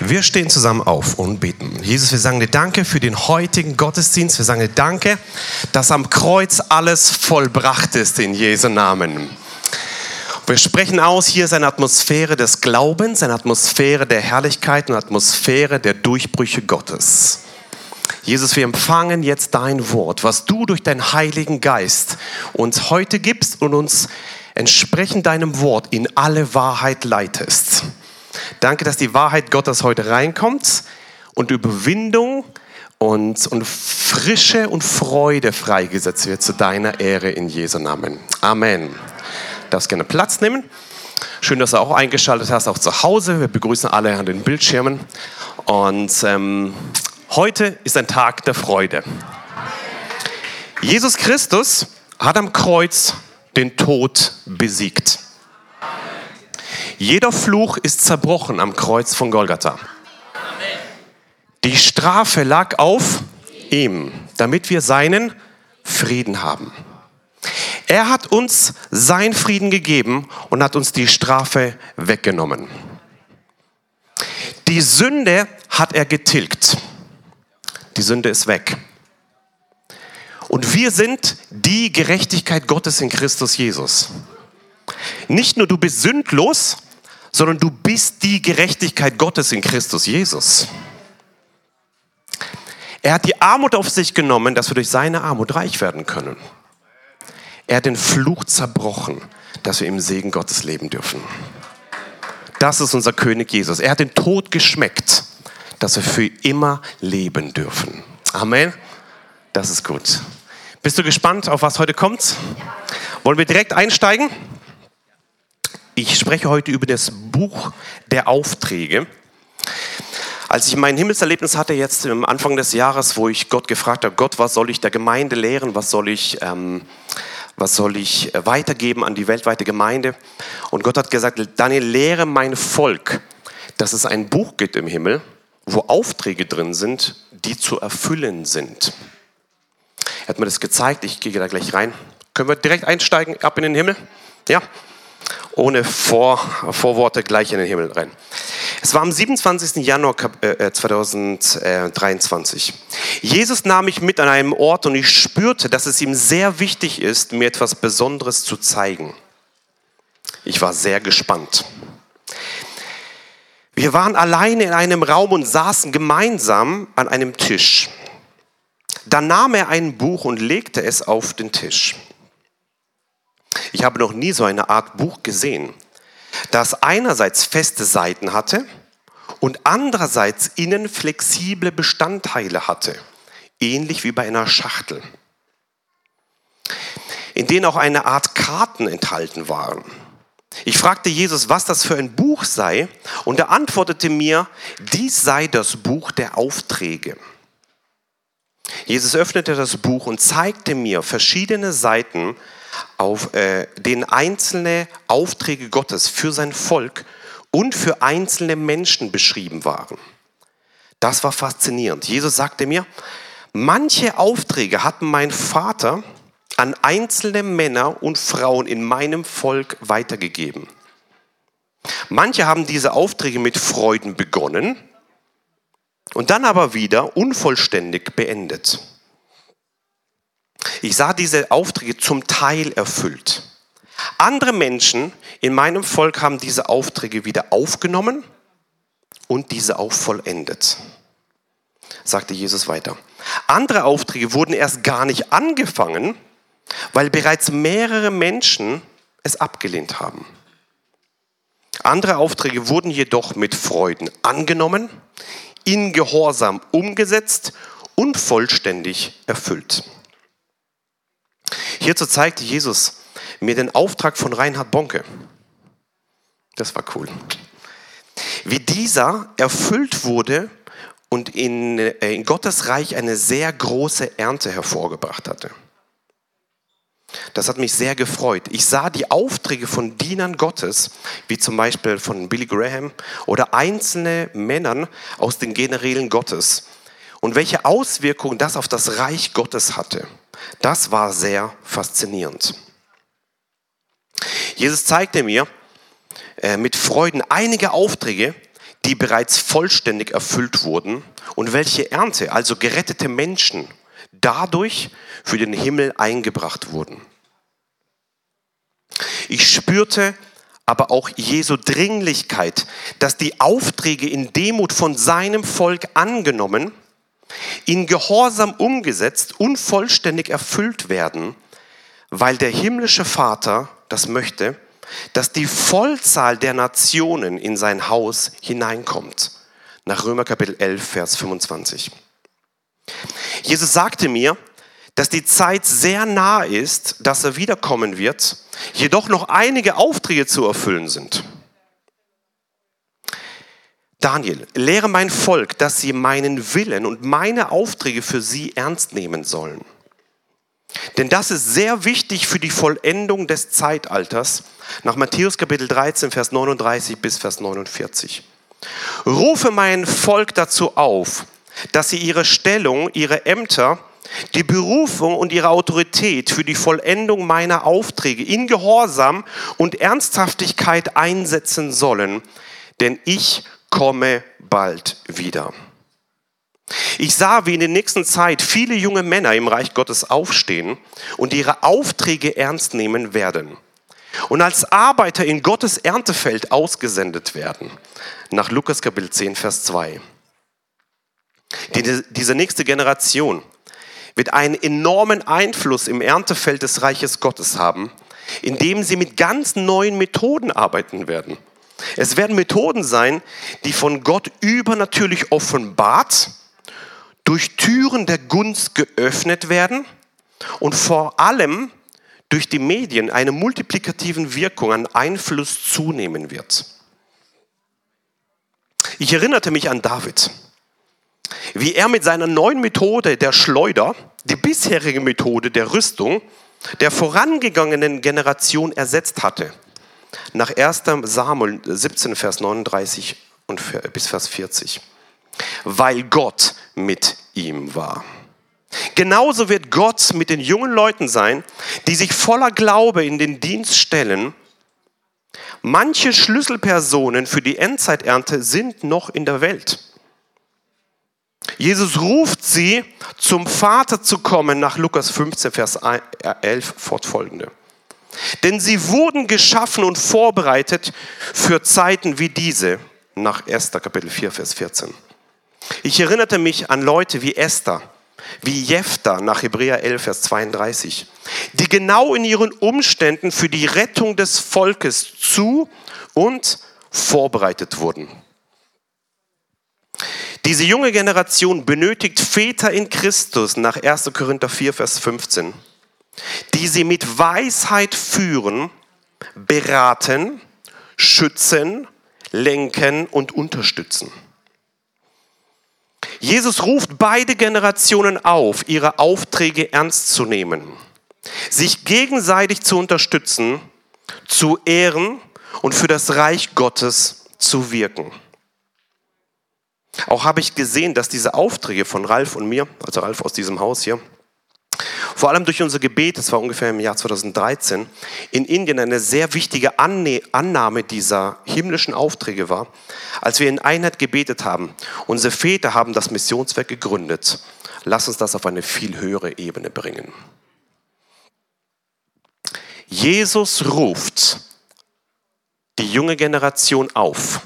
Wir stehen zusammen auf und beten. Jesus, wir sagen dir Danke für den heutigen Gottesdienst. Wir sagen dir Danke, dass am Kreuz alles vollbracht ist in Jesu Namen. Wir sprechen aus, hier ist eine Atmosphäre des Glaubens, eine Atmosphäre der Herrlichkeit, eine Atmosphäre der Durchbrüche Gottes. Jesus, wir empfangen jetzt dein Wort, was du durch deinen Heiligen Geist uns heute gibst und uns entsprechend deinem Wort in alle Wahrheit leitest. Danke, dass die Wahrheit Gottes heute reinkommt und Überwindung und, und Frische und Freude freigesetzt wird zu deiner Ehre in Jesu Namen. Amen. Darfst gerne Platz nehmen. Schön, dass du auch eingeschaltet hast, auch zu Hause. Wir begrüßen alle an den Bildschirmen. Und ähm, heute ist ein Tag der Freude. Jesus Christus hat am Kreuz den Tod besiegt. Jeder Fluch ist zerbrochen am Kreuz von Golgatha. Die Strafe lag auf ihm, damit wir seinen Frieden haben. Er hat uns seinen Frieden gegeben und hat uns die Strafe weggenommen. Die Sünde hat er getilgt. Die Sünde ist weg. Und wir sind die Gerechtigkeit Gottes in Christus Jesus. Nicht nur du bist sündlos, sondern du bist die Gerechtigkeit Gottes in Christus Jesus. Er hat die Armut auf sich genommen, dass wir durch seine Armut reich werden können. Er hat den Fluch zerbrochen, dass wir im Segen Gottes leben dürfen. Das ist unser König Jesus. Er hat den Tod geschmeckt, dass wir für immer leben dürfen. Amen. Das ist gut. Bist du gespannt, auf was heute kommt? Wollen wir direkt einsteigen? Ich spreche heute über das Buch der Aufträge. Als ich mein Himmelserlebnis hatte jetzt am Anfang des Jahres, wo ich Gott gefragt habe, Gott, was soll ich der Gemeinde lehren, was soll ich, ähm, was soll ich weitergeben an die weltweite Gemeinde? Und Gott hat gesagt, Daniel, lehre mein Volk, dass es ein Buch gibt im Himmel, wo Aufträge drin sind, die zu erfüllen sind. Er hat mir das gezeigt, ich gehe da gleich rein. Können wir direkt einsteigen, ab in den Himmel? Ja ohne Vor, Vorworte gleich in den Himmel rein. Es war am 27. Januar 2023. Äh, Jesus nahm mich mit an einem Ort und ich spürte, dass es ihm sehr wichtig ist, mir etwas Besonderes zu zeigen. Ich war sehr gespannt. Wir waren alleine in einem Raum und saßen gemeinsam an einem Tisch. Dann nahm er ein Buch und legte es auf den Tisch. Ich habe noch nie so eine Art Buch gesehen, das einerseits feste Seiten hatte und andererseits innen flexible Bestandteile hatte, ähnlich wie bei einer Schachtel, in denen auch eine Art Karten enthalten waren. Ich fragte Jesus, was das für ein Buch sei, und er antwortete mir, dies sei das Buch der Aufträge. Jesus öffnete das Buch und zeigte mir verschiedene Seiten auf äh, den einzelne Aufträge Gottes für sein Volk und für einzelne Menschen beschrieben waren. Das war faszinierend. Jesus sagte mir, manche Aufträge hat mein Vater an einzelne Männer und Frauen in meinem Volk weitergegeben. Manche haben diese Aufträge mit Freuden begonnen und dann aber wieder unvollständig beendet. Ich sah diese Aufträge zum Teil erfüllt. Andere Menschen in meinem Volk haben diese Aufträge wieder aufgenommen und diese auch vollendet, sagte Jesus weiter. Andere Aufträge wurden erst gar nicht angefangen, weil bereits mehrere Menschen es abgelehnt haben. Andere Aufträge wurden jedoch mit Freuden angenommen, in Gehorsam umgesetzt und vollständig erfüllt. Hierzu zeigte Jesus mir den Auftrag von Reinhard Bonke. Das war cool. Wie dieser erfüllt wurde und in, äh, in Gottes Reich eine sehr große Ernte hervorgebracht hatte. Das hat mich sehr gefreut. Ich sah die Aufträge von Dienern Gottes, wie zum Beispiel von Billy Graham oder einzelne Männern aus den Generälen Gottes und welche Auswirkungen das auf das Reich Gottes hatte. Das war sehr faszinierend. Jesus zeigte mir äh, mit Freuden einige Aufträge, die bereits vollständig erfüllt wurden und welche Ernte, also gerettete Menschen, dadurch für den Himmel eingebracht wurden. Ich spürte aber auch Jesu Dringlichkeit, dass die Aufträge in Demut von seinem Volk angenommen, in Gehorsam umgesetzt und vollständig erfüllt werden, weil der himmlische Vater das möchte, dass die Vollzahl der Nationen in sein Haus hineinkommt. Nach Römer Kapitel 11, Vers 25. Jesus sagte mir, dass die Zeit sehr nah ist, dass er wiederkommen wird, jedoch noch einige Aufträge zu erfüllen sind. Daniel, lehre mein Volk, dass sie meinen Willen und meine Aufträge für sie ernst nehmen sollen. Denn das ist sehr wichtig für die Vollendung des Zeitalters, nach Matthäus Kapitel 13, Vers 39 bis Vers 49. Rufe mein Volk dazu auf, dass sie ihre Stellung, ihre Ämter die Berufung und ihre Autorität für die Vollendung meiner Aufträge in Gehorsam und Ernsthaftigkeit einsetzen sollen, denn ich komme bald wieder. Ich sah, wie in der nächsten Zeit viele junge Männer im Reich Gottes aufstehen und ihre Aufträge ernst nehmen werden und als Arbeiter in Gottes Erntefeld ausgesendet werden. Nach Lukas Kapitel 10, Vers 2. diese nächste Generation wird einen enormen Einfluss im Erntefeld des Reiches Gottes haben, indem sie mit ganz neuen Methoden arbeiten werden. Es werden Methoden sein, die von Gott übernatürlich offenbart, durch Türen der Gunst geöffnet werden und vor allem durch die Medien eine multiplikativen Wirkung an Einfluss zunehmen wird. Ich erinnerte mich an David wie er mit seiner neuen Methode der Schleuder die bisherige Methode der Rüstung der vorangegangenen Generation ersetzt hatte. Nach 1. Samuel 17, Vers 39 und bis Vers 40. Weil Gott mit ihm war. Genauso wird Gott mit den jungen Leuten sein, die sich voller Glaube in den Dienst stellen. Manche Schlüsselpersonen für die Endzeiternte sind noch in der Welt. Jesus ruft sie, zum Vater zu kommen, nach Lukas 15, Vers 11 fortfolgende. Denn sie wurden geschaffen und vorbereitet für Zeiten wie diese, nach 1. Kapitel 4, Vers 14. Ich erinnerte mich an Leute wie Esther, wie Jephthah nach Hebräer 11, Vers 32, die genau in ihren Umständen für die Rettung des Volkes zu und vorbereitet wurden. Diese junge Generation benötigt Väter in Christus nach 1. Korinther 4, Vers 15, die sie mit Weisheit führen, beraten, schützen, lenken und unterstützen. Jesus ruft beide Generationen auf, ihre Aufträge ernst zu nehmen, sich gegenseitig zu unterstützen, zu ehren und für das Reich Gottes zu wirken. Auch habe ich gesehen, dass diese Aufträge von Ralf und mir, also Ralf aus diesem Haus hier, vor allem durch unser Gebet, das war ungefähr im Jahr 2013, in Indien eine sehr wichtige Annahme dieser himmlischen Aufträge war, als wir in Einheit gebetet haben. Unsere Väter haben das Missionswerk gegründet. Lass uns das auf eine viel höhere Ebene bringen. Jesus ruft die junge Generation auf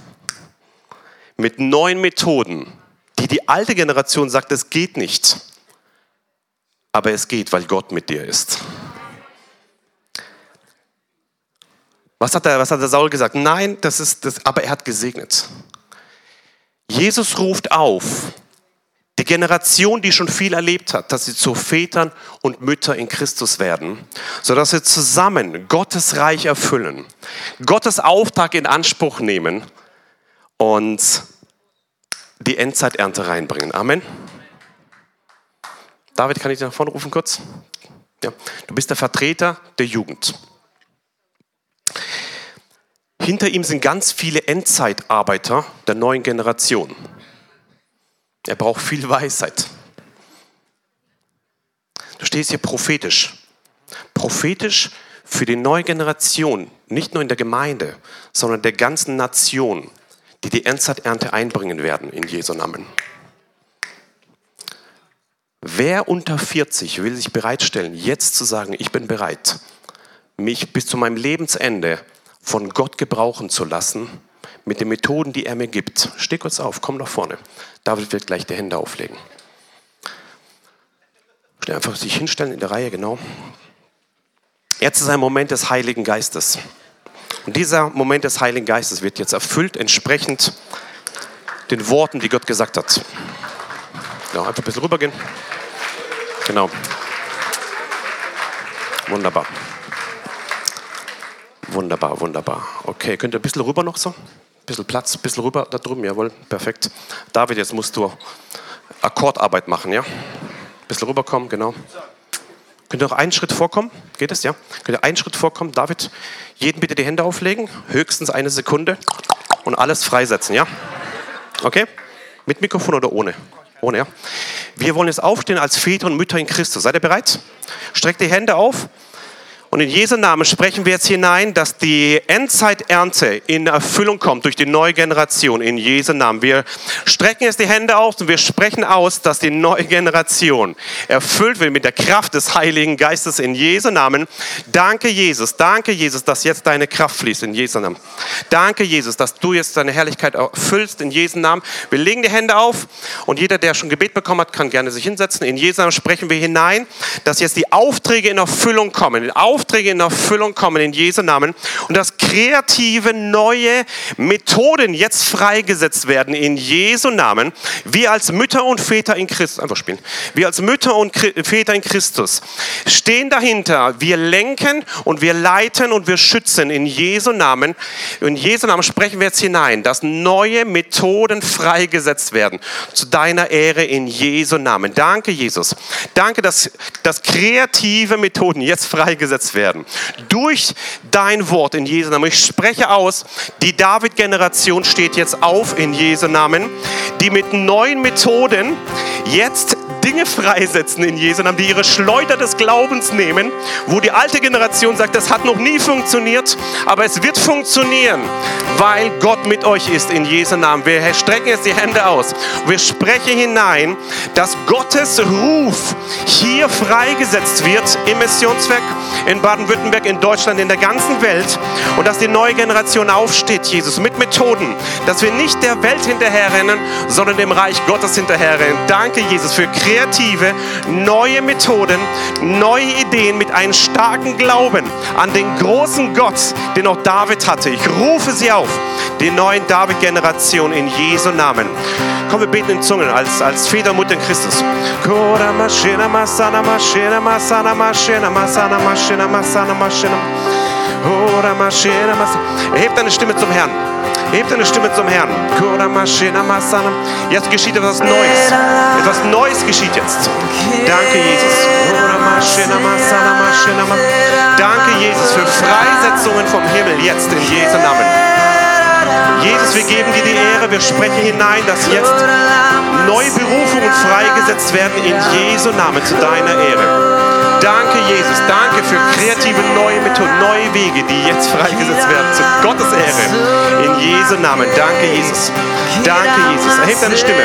mit neuen Methoden, die die alte Generation sagt, es geht nicht. Aber es geht, weil Gott mit dir ist. Was hat der, was hat der Saul gesagt? Nein, das ist das, aber er hat gesegnet. Jesus ruft auf, die Generation, die schon viel erlebt hat, dass sie zu Vätern und Müttern in Christus werden, sodass sie zusammen Gottes Reich erfüllen, Gottes Auftrag in Anspruch nehmen und die Endzeiternte reinbringen. Amen. David, kann ich dich nach vorne rufen kurz? Ja. Du bist der Vertreter der Jugend. Hinter ihm sind ganz viele Endzeitarbeiter der neuen Generation. Er braucht viel Weisheit. Du stehst hier prophetisch. Prophetisch für die neue Generation, nicht nur in der Gemeinde, sondern der ganzen Nation die die Endzeiternte einbringen werden in Jesu Namen. Wer unter 40 will sich bereitstellen, jetzt zu sagen, ich bin bereit, mich bis zu meinem Lebensende von Gott gebrauchen zu lassen, mit den Methoden, die er mir gibt. Steh kurz auf, komm nach vorne. David wird gleich die Hände auflegen. Schnell einfach sich hinstellen in der Reihe, genau. Jetzt ist ein Moment des Heiligen Geistes. Und dieser Moment des Heiligen Geistes wird jetzt erfüllt entsprechend den Worten, die Gott gesagt hat. Genau, einfach ein bisschen rübergehen. Genau. Wunderbar. Wunderbar, wunderbar. Okay, könnt ihr ein bisschen rüber noch so? Ein bisschen Platz, ein bisschen rüber da drüben, jawohl, perfekt. David, jetzt musst du Akkordarbeit machen, ja? Ein bisschen rüberkommen, genau. Könnt ihr noch einen Schritt vorkommen? Geht es, ja? Könnt ihr einen Schritt vorkommen? David, jeden bitte die Hände auflegen, höchstens eine Sekunde und alles freisetzen, ja? Okay? Mit Mikrofon oder ohne? Ohne, ja? Wir wollen jetzt aufstehen als Väter und Mütter in Christus. Seid ihr bereit? Streckt die Hände auf. Und in Jesu Namen sprechen wir jetzt hinein, dass die Endzeiternte in Erfüllung kommt durch die neue Generation. In Jesu Namen. Wir strecken jetzt die Hände aus und wir sprechen aus, dass die neue Generation erfüllt wird mit der Kraft des Heiligen Geistes in Jesu Namen. Danke, Jesus. Danke, Jesus, dass jetzt deine Kraft fließt in Jesu Namen. Danke, Jesus, dass du jetzt deine Herrlichkeit erfüllst in Jesu Namen. Wir legen die Hände auf und jeder, der schon Gebet bekommen hat, kann gerne sich hinsetzen. In Jesu Namen sprechen wir hinein, dass jetzt die Aufträge in Erfüllung kommen. Die Aufträge in Erfüllung kommen in Jesu Namen und dass kreative neue Methoden jetzt freigesetzt werden in Jesu Namen. Wir als Mütter und Väter in Christus, einfach spielen. Wir als Mütter und Väter in Christus stehen dahinter. Wir lenken und wir leiten und wir schützen in Jesu Namen. In Jesu Namen sprechen wir jetzt hinein, dass neue Methoden freigesetzt werden zu deiner Ehre in Jesu Namen. Danke, Jesus. Danke, dass, dass kreative Methoden jetzt freigesetzt werden. Durch dein Wort in Jesu Namen. Ich spreche aus, die David-Generation steht jetzt auf in Jesu Namen, die mit neuen Methoden jetzt Dinge freisetzen in Jesu Namen, die ihre Schleuder des Glaubens nehmen, wo die alte Generation sagt, das hat noch nie funktioniert, aber es wird funktionieren, weil Gott mit euch ist in Jesu Namen. Wir strecken jetzt die Hände aus. Wir sprechen hinein, dass Gottes Ruf hier freigesetzt wird im Missionswerk in Baden-Württemberg, in Deutschland, in der ganzen Welt und dass die neue Generation aufsteht, Jesus, mit Methoden, dass wir nicht der Welt hinterherrennen, sondern dem Reich Gottes hinterherrennen. Danke, Jesus, für Christus kreative, neue Methoden, neue Ideen mit einem starken Glauben an den großen Gott, den auch David hatte. Ich rufe sie auf, die neuen David-Generation in Jesu Namen. Komm, wir beten in Zungen als, als Mutter Christus. Erhebt deine Stimme zum Herrn. Hebt deine Stimme zum Herrn. Jetzt geschieht etwas Neues. Etwas Neues geschieht jetzt. Danke, Jesus. Danke, Jesus, für Freisetzungen vom Himmel jetzt in Jesu Namen. Jesus, wir geben dir die Ehre. Wir sprechen hinein, dass jetzt neue Berufungen freigesetzt werden in Jesu Namen zu deiner Ehre. Danke, Jesus. Danke für kreative neue Methoden, neue Wege, die jetzt freigesetzt werden zu Gottes Ehre. In Jesu Namen. Danke, Jesus. Danke, Jesus. Erheb deine Stimme.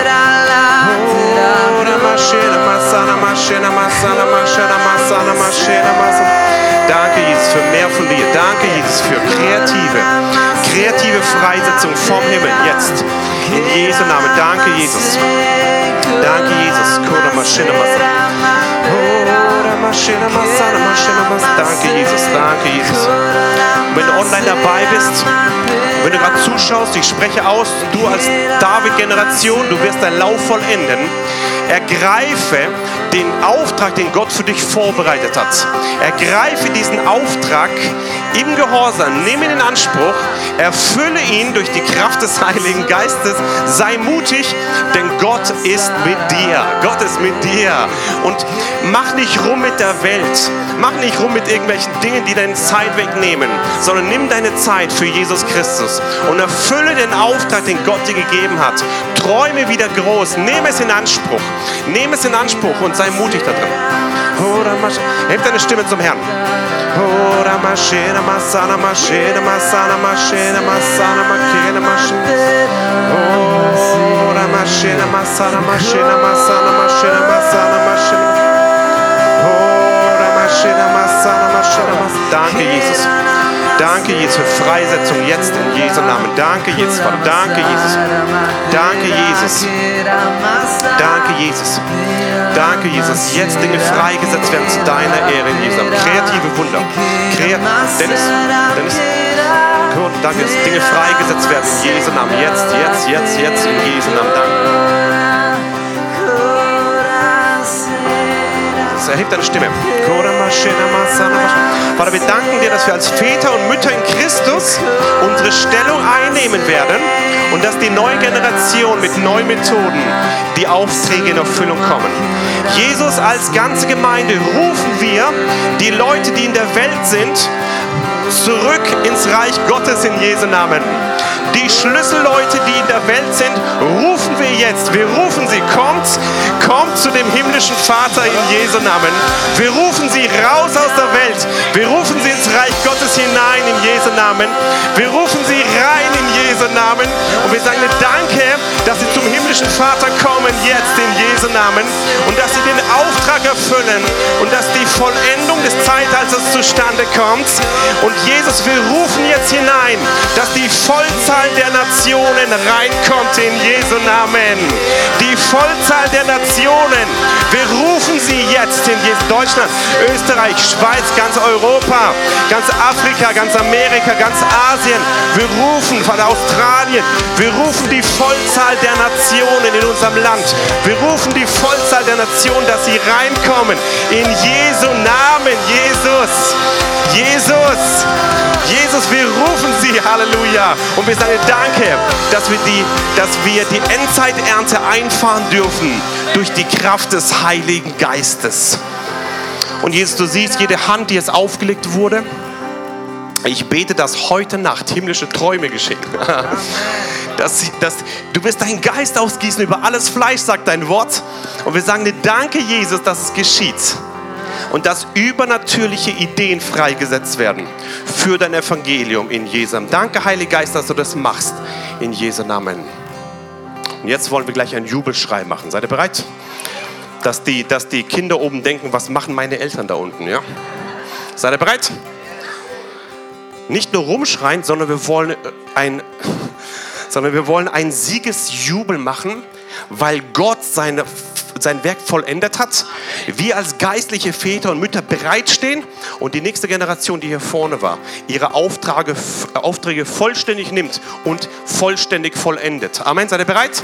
Danke, Jesus, für mehr von dir. Danke, Jesus, für kreative, kreative Freisetzung vom Himmel jetzt. In Jesu Namen. Danke, Jesus. Danke, Jesus. Danke, Jesus. Danke, Jesus. Wenn du online dabei bist, wenn du gerade zuschaust, ich spreche aus, du als David-Generation, du wirst dein Lauf vollenden. Ergreife den Auftrag, den Gott für dich vorbereitet hat. Ergreife diesen Auftrag im Gehorsam, nimm ihn in Anspruch, erfülle ihn durch die Kraft des Heiligen Geistes, sei mutig, denn Gott ist mit dir. Gott ist mit dir. Und mach nicht rum mit der Welt. Mach nicht rum mit irgendwelchen Dingen, die deine Zeit wegnehmen, sondern nimm deine Zeit für Jesus Christus und erfülle den Auftrag, den Gott dir gegeben hat. Träume wieder groß, nehme es in Anspruch. Nehme es in Anspruch und sei mutig da drin. Heb deine Stimme zum Herrn. Ora mashena masana mashena masana mashena masana makena mashena. Ora mashena masana mashena masana mashena masana mashena. Ora mashena masana mashena masana. Danke Jesus. Danke, Jesus, für Freisetzung jetzt in Jesu Namen. Danke, Jesus, Vater. Danke, Jesus. Danke, Jesus. Danke, Jesus. Danke, Jesus. Jetzt Dinge freigesetzt werden zu deiner Ehre in Jesu Namen. Kreative Wunder. Kreat Dennis, Dennis. Danke, dass Dinge freigesetzt werden in Jesu Namen. Jetzt, jetzt, jetzt, jetzt in Jesu Namen. Danke. Erhebt deine Stimme. Vater, wir danken dir, dass wir als Väter und Mütter in Christus unsere Stellung einnehmen werden und dass die neue Generation mit neuen Methoden die Aufträge in Erfüllung kommen. Jesus, als ganze Gemeinde rufen wir die Leute, die in der Welt sind, zurück ins Reich Gottes in Jesu Namen. Die Schlüsselleute, die in der Welt sind, rufen wir jetzt. Wir rufen sie. Kommt, kommt zu dem himmlischen Vater in Jesu Namen. Wir rufen sie raus aus der Welt. Wir rufen sie ins Reich Gottes hinein in Jesu Namen. Wir rufen sie rein in Jesu Namen. Und wir sagen Danke, dass sie zum himmlischen Vater kommen jetzt in Jesu Namen. Und dass sie den Auftrag erfüllen. Und dass die Vollendung des Zeitalters zustande kommt. Und Jesus, wir rufen jetzt hinein, dass die Vollzahl der Nationen reinkommt in Jesu Namen. Die Vollzahl der Nationen, wir rufen sie jetzt in Jesu Deutschland, Österreich, Schweiz, ganz Europa, ganz Afrika, ganz Amerika, ganz Asien. Wir rufen von Australien, wir rufen die Vollzahl der Nationen in unserem Land. Wir rufen die Vollzahl der Nationen, dass sie reinkommen. In Jesu Namen, Jesus. Jesus, Jesus, wir rufen sie, Halleluja. Und wir sagen danke, dass wir die, dass wir die Endzeiternte einfahren dürfen durch die Kraft des Heiligen Geistes. Und Jesus, du siehst jede Hand, die jetzt aufgelegt wurde. Ich bete, dass heute Nacht himmlische Träume geschehen. Dass, dass, du wirst deinen Geist ausgießen über alles Fleisch, sagt dein Wort. Und wir sagen dir Danke, Jesus, dass es geschieht und dass übernatürliche Ideen freigesetzt werden für dein Evangelium in Jesu. Danke, Heiliger Geist, dass du das machst in Jesu Namen. Und jetzt wollen wir gleich einen Jubelschrei machen. Seid ihr bereit? Dass die, dass die Kinder oben denken, was machen meine Eltern da unten? Ja? Seid ihr bereit? Nicht nur rumschreien, sondern wir wollen ein, sondern wir wollen einen Siegesjubel machen, weil Gott seine sein Werk vollendet hat. Wir als geistliche Väter und Mütter bereitstehen und die nächste Generation, die hier vorne war, ihre Aufträge, Aufträge vollständig nimmt und vollständig vollendet. Amen. Seid ihr bereit?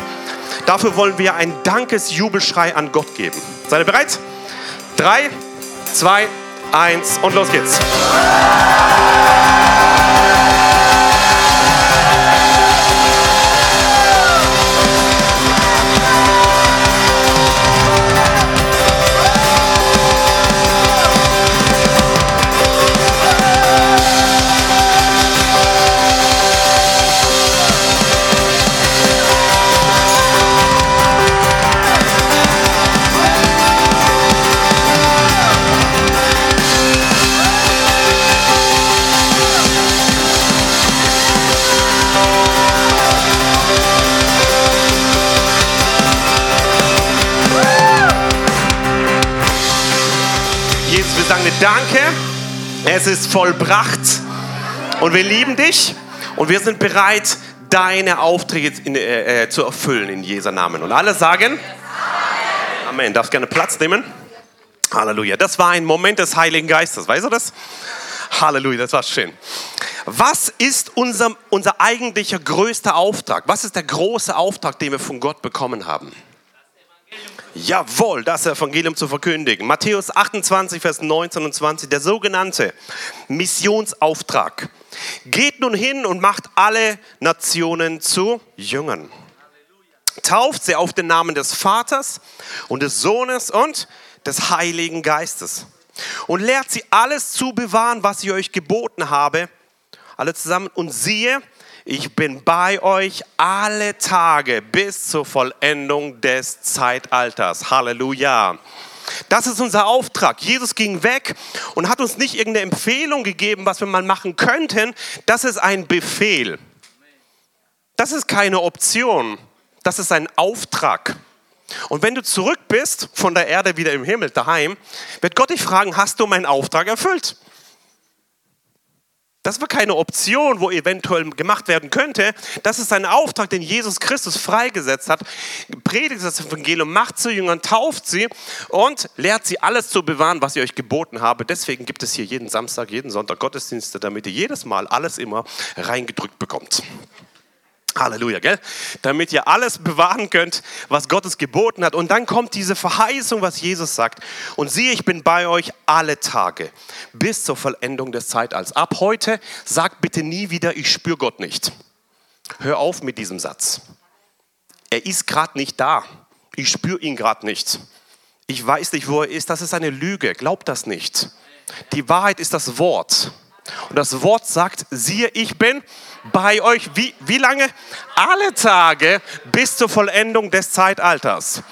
Dafür wollen wir einen Dankesjubelschrei an Gott geben. Seid ihr bereit? Drei, zwei, eins und los geht's. Danke, es ist vollbracht und wir lieben dich und wir sind bereit, deine Aufträge in, äh, äh, zu erfüllen in Jesu Namen. Und alle sagen Amen. Darfst gerne Platz nehmen? Halleluja. Das war ein Moment des Heiligen Geistes. Weißt du das? Halleluja, das war schön. Was ist unser, unser eigentlicher größter Auftrag? Was ist der große Auftrag, den wir von Gott bekommen haben? Jawohl, das Evangelium zu verkündigen. Matthäus 28, Vers 19 und 20, der sogenannte Missionsauftrag. Geht nun hin und macht alle Nationen zu Jüngern. Tauft sie auf den Namen des Vaters und des Sohnes und des Heiligen Geistes. Und lehrt sie alles zu bewahren, was ich euch geboten habe. Alle zusammen. Und siehe, ich bin bei euch alle Tage bis zur Vollendung des Zeitalters. Halleluja. Das ist unser Auftrag. Jesus ging weg und hat uns nicht irgendeine Empfehlung gegeben, was wir mal machen könnten. Das ist ein Befehl. Das ist keine Option. Das ist ein Auftrag. Und wenn du zurück bist von der Erde wieder im Himmel daheim, wird Gott dich fragen, hast du meinen Auftrag erfüllt? Das war keine Option, wo eventuell gemacht werden könnte. Das ist ein Auftrag, den Jesus Christus freigesetzt hat. Predigt das Evangelium, macht zu Jüngern, tauft sie und lehrt sie alles zu bewahren, was ich euch geboten habe. Deswegen gibt es hier jeden Samstag, jeden Sonntag Gottesdienste, damit ihr jedes Mal alles immer reingedrückt bekommt. Halleluja, gell? Damit ihr alles bewahren könnt, was Gottes geboten hat. Und dann kommt diese Verheißung, was Jesus sagt. Und siehe, ich bin bei euch alle Tage bis zur Vollendung des Zeitalters. Ab heute sagt bitte nie wieder, ich spüre Gott nicht. Hör auf mit diesem Satz. Er ist gerade nicht da. Ich spüre ihn gerade nicht. Ich weiß nicht, wo er ist. Das ist eine Lüge. Glaubt das nicht. Die Wahrheit ist das Wort. Und das Wort sagt, siehe, ich bin bei euch. Wie, wie lange? Alle Tage bis zur Vollendung des Zeitalters.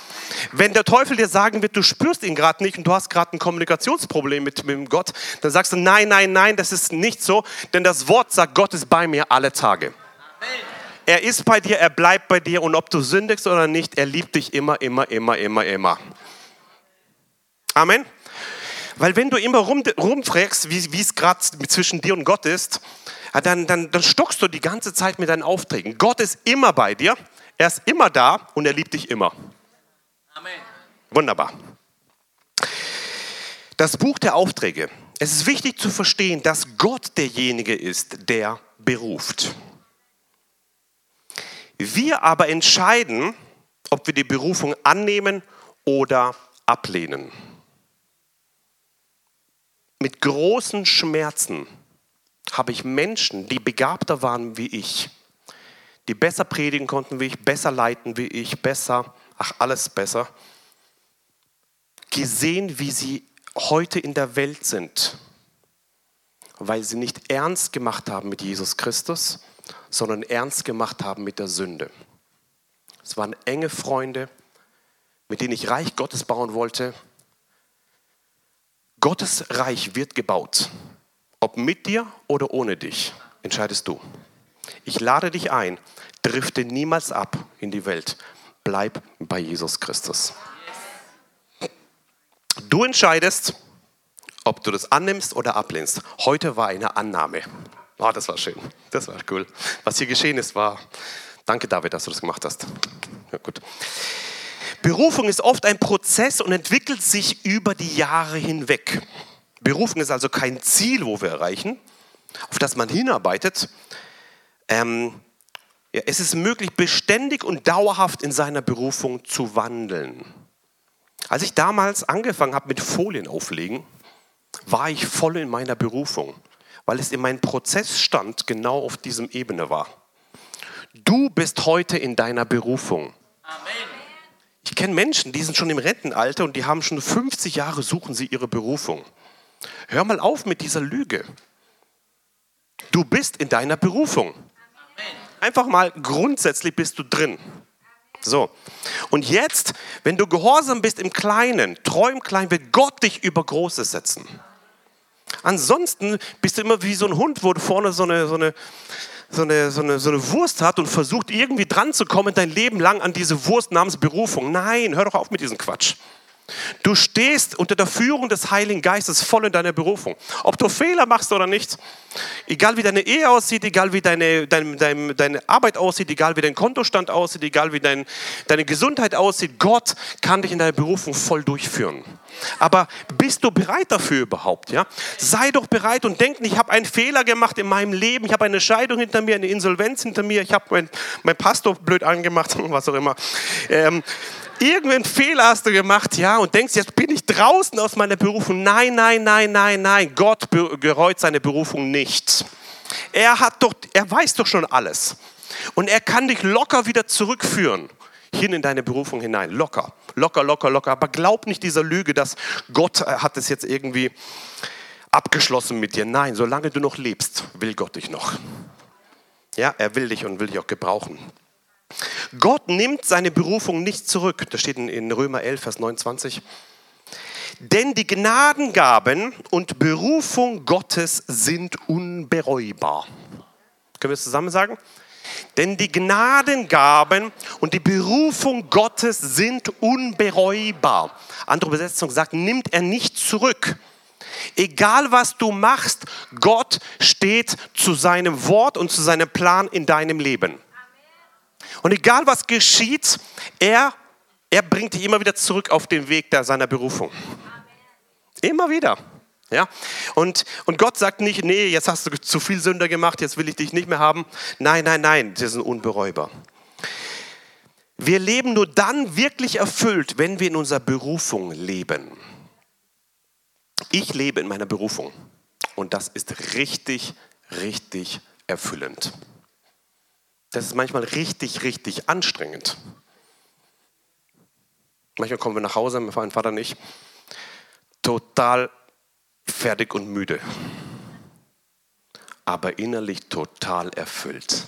Wenn der Teufel dir sagen wird, du spürst ihn gerade nicht und du hast gerade ein Kommunikationsproblem mit, mit Gott, dann sagst du, nein, nein, nein, das ist nicht so, denn das Wort sagt, Gott ist bei mir alle Tage. Er ist bei dir, er bleibt bei dir und ob du sündigst oder nicht, er liebt dich immer, immer, immer, immer, immer. Amen. Weil wenn du immer rum, rumfragst, wie es gerade zwischen dir und Gott ist, dann, dann, dann stockst du die ganze Zeit mit deinen Aufträgen. Gott ist immer bei dir, er ist immer da und er liebt dich immer. Amen. Wunderbar. Das Buch der Aufträge. Es ist wichtig zu verstehen, dass Gott derjenige ist, der beruft. Wir aber entscheiden, ob wir die Berufung annehmen oder ablehnen mit großen Schmerzen habe ich Menschen, die begabter waren wie ich, die besser predigen konnten wie ich, besser leiten wie ich, besser, ach alles besser, gesehen, wie sie heute in der Welt sind, weil sie nicht ernst gemacht haben mit Jesus Christus, sondern ernst gemacht haben mit der Sünde. Es waren enge Freunde, mit denen ich Reich Gottes bauen wollte, Gottes Reich wird gebaut. Ob mit dir oder ohne dich, entscheidest du. Ich lade dich ein, drifte niemals ab in die Welt. Bleib bei Jesus Christus. Du entscheidest, ob du das annimmst oder ablehnst. Heute war eine Annahme. Oh, das war schön. Das war cool. Was hier geschehen ist, war. Danke, David, dass du das gemacht hast. Ja, gut. Berufung ist oft ein Prozess und entwickelt sich über die Jahre hinweg. Berufung ist also kein Ziel, wo wir erreichen, auf das man hinarbeitet. Ähm, ja, es ist möglich, beständig und dauerhaft in seiner Berufung zu wandeln. Als ich damals angefangen habe mit Folien auflegen, war ich voll in meiner Berufung, weil es in meinem Prozess stand, genau auf diesem Ebene war. Du bist heute in deiner Berufung. Amen. Ich kenne Menschen, die sind schon im Rentenalter und die haben schon 50 Jahre suchen sie ihre Berufung. Hör mal auf mit dieser Lüge. Du bist in deiner Berufung. Einfach mal grundsätzlich bist du drin. So. Und jetzt, wenn du gehorsam bist im Kleinen, treu im Kleinen, wird Gott dich über Großes setzen. Ansonsten bist du immer wie so ein Hund, wo du vorne so eine, so eine, so eine, so, eine, so eine Wurst hat und versucht irgendwie dran zu kommen dein Leben lang an diese Wurst namens Berufung. Nein, hör doch auf mit diesem Quatsch. Du stehst unter der Führung des Heiligen Geistes voll in deiner Berufung. Ob du Fehler machst oder nicht, egal wie deine Ehe aussieht, egal wie deine, deine, deine, deine Arbeit aussieht, egal wie dein Kontostand aussieht, egal wie dein, deine Gesundheit aussieht, Gott kann dich in deiner Berufung voll durchführen. Aber bist du bereit dafür überhaupt? Ja? Sei doch bereit und denk nicht, ich habe einen Fehler gemacht in meinem Leben, ich habe eine Scheidung hinter mir, eine Insolvenz hinter mir, ich habe meinen mein Pastor blöd angemacht, was auch immer. Ähm, irgendeinen Fehler hast du gemacht, ja, und denkst, jetzt bin ich draußen aus meiner Berufung. Nein, nein, nein, nein, nein. Gott gereut seine Berufung nicht. Er hat doch, er weiß doch schon alles. Und er kann dich locker wieder zurückführen hin in deine Berufung hinein. Locker, locker, locker, locker. Aber glaub nicht dieser Lüge, dass Gott äh, hat es jetzt irgendwie abgeschlossen mit dir. Nein, solange du noch lebst, will Gott dich noch. Ja, er will dich und will dich auch gebrauchen. Gott nimmt seine Berufung nicht zurück. Das steht in Römer 11, Vers 29. Denn die Gnadengaben und Berufung Gottes sind unbereubar. Können wir es zusammen sagen? Denn die Gnadengaben und die Berufung Gottes sind unbereubar. Andere Übersetzung sagt, nimmt er nicht zurück. Egal was du machst, Gott steht zu seinem Wort und zu seinem Plan in deinem Leben. Und egal was geschieht, er, er bringt dich immer wieder zurück auf den Weg der, seiner Berufung. Immer wieder. Ja? Und, und Gott sagt nicht, nee, jetzt hast du zu viel Sünder gemacht, jetzt will ich dich nicht mehr haben. Nein, nein, nein, das ist unbereubar. Wir leben nur dann wirklich erfüllt, wenn wir in unserer Berufung leben. Ich lebe in meiner Berufung und das ist richtig, richtig erfüllend. Das ist manchmal richtig, richtig anstrengend. Manchmal kommen wir nach Hause, mein Vater nicht, total fertig und müde, aber innerlich total erfüllt.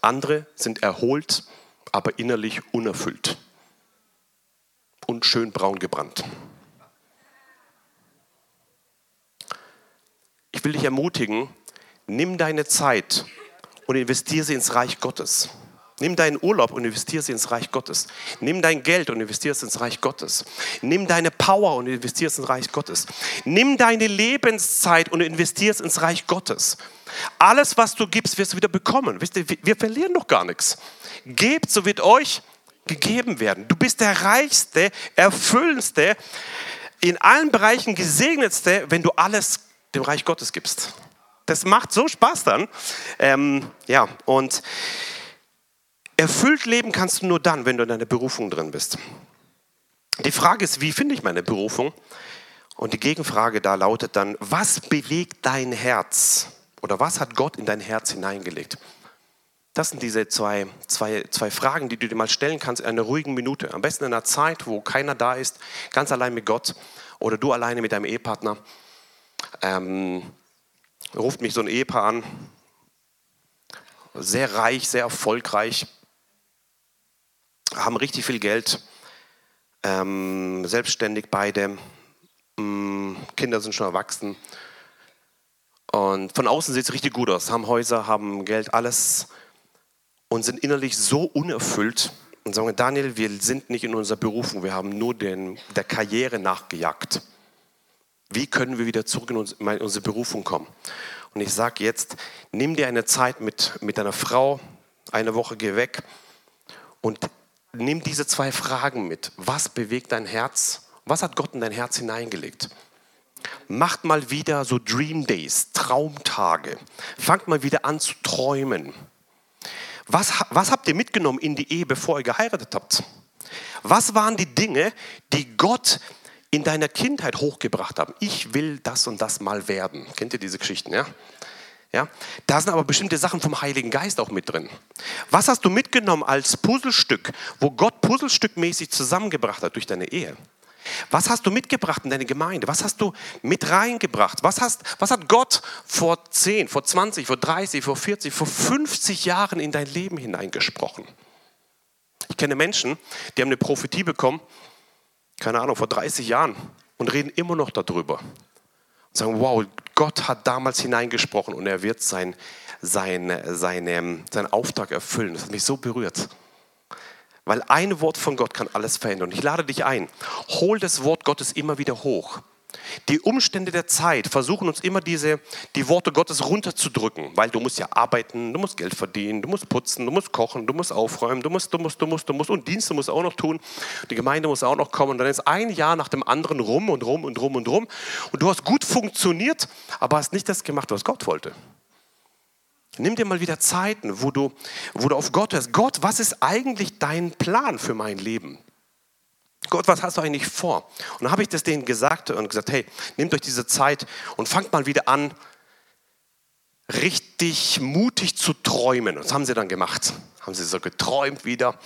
Andere sind erholt, aber innerlich unerfüllt und schön braun gebrannt. Ich will dich ermutigen, nimm deine Zeit und investiere sie ins Reich Gottes. Nimm deinen Urlaub und investiere sie ins Reich Gottes. Nimm dein Geld und investiere es ins Reich Gottes. Nimm deine Power und investiere es ins Reich Gottes. Nimm deine Lebenszeit und investiere es ins Reich Gottes. Alles, was du gibst, wirst du wieder bekommen. Wisst ihr, wir verlieren doch gar nichts. Gebt, so wird euch gegeben werden. Du bist der reichste, erfüllendste, in allen Bereichen gesegnetste, wenn du alles dem Reich Gottes gibst. Das macht so Spaß dann. Ähm, ja, und Erfüllt leben kannst du nur dann, wenn du in deiner Berufung drin bist. Die Frage ist, wie finde ich meine Berufung? Und die Gegenfrage da lautet dann, was bewegt dein Herz? Oder was hat Gott in dein Herz hineingelegt? Das sind diese zwei, zwei, zwei Fragen, die du dir mal stellen kannst in einer ruhigen Minute. Am besten in einer Zeit, wo keiner da ist, ganz allein mit Gott oder du alleine mit deinem Ehepartner. Ähm, ruft mich so ein Ehepaar an, sehr reich, sehr erfolgreich, haben richtig viel Geld, ähm, selbstständig beide, ähm, Kinder sind schon erwachsen. Und von außen sieht es richtig gut aus, haben Häuser, haben Geld, alles. Und sind innerlich so unerfüllt. Und sagen, Daniel, wir sind nicht in unserer Berufung, wir haben nur den, der Karriere nachgejagt. Wie können wir wieder zurück in unsere Berufung kommen? Und ich sage jetzt, nimm dir eine Zeit mit, mit deiner Frau, eine Woche geh weg. Und nimm diese zwei Fragen mit. Was bewegt dein Herz? Was hat Gott in dein Herz hineingelegt? Macht mal wieder so Dream Days, Traumtage. Fangt mal wieder an zu träumen. Was, was habt ihr mitgenommen in die Ehe, bevor ihr geheiratet habt? Was waren die Dinge, die Gott in deiner Kindheit hochgebracht hat? Ich will das und das mal werden. Kennt ihr diese Geschichten, ja? Ja? Da sind aber bestimmte Sachen vom Heiligen Geist auch mit drin. Was hast du mitgenommen als Puzzlestück, wo Gott puzzlestückmäßig zusammengebracht hat durch deine Ehe? Was hast du mitgebracht in deine Gemeinde? Was hast du mit reingebracht? Was, hast, was hat Gott vor 10, vor 20, vor 30, vor 40, vor 50 Jahren in dein Leben hineingesprochen? Ich kenne Menschen, die haben eine Prophetie bekommen, keine Ahnung, vor 30 Jahren und reden immer noch darüber sagen, wow, Gott hat damals hineingesprochen und er wird sein, sein, sein, seinen Auftrag erfüllen. Das hat mich so berührt. Weil ein Wort von Gott kann alles verändern. Und ich lade dich ein, hol das Wort Gottes immer wieder hoch. Die Umstände der Zeit versuchen uns immer diese, die Worte Gottes runterzudrücken, weil du musst ja arbeiten, du musst Geld verdienen, du musst putzen, du musst kochen, du musst aufräumen, du musst, du musst, du musst, du musst und Dienste musst auch noch tun, die Gemeinde muss auch noch kommen und dann ist ein Jahr nach dem anderen rum und rum und rum und rum und du hast gut funktioniert, aber hast nicht das gemacht, was Gott wollte. Nimm dir mal wieder Zeiten, wo du, wo du auf Gott hörst. Gott, was ist eigentlich dein Plan für mein Leben? Gott, was hast du eigentlich vor? Und dann habe ich das denen gesagt und gesagt, hey, nehmt euch diese Zeit und fangt mal wieder an, richtig mutig zu träumen. Und das haben sie dann gemacht. Haben sie so geträumt wieder.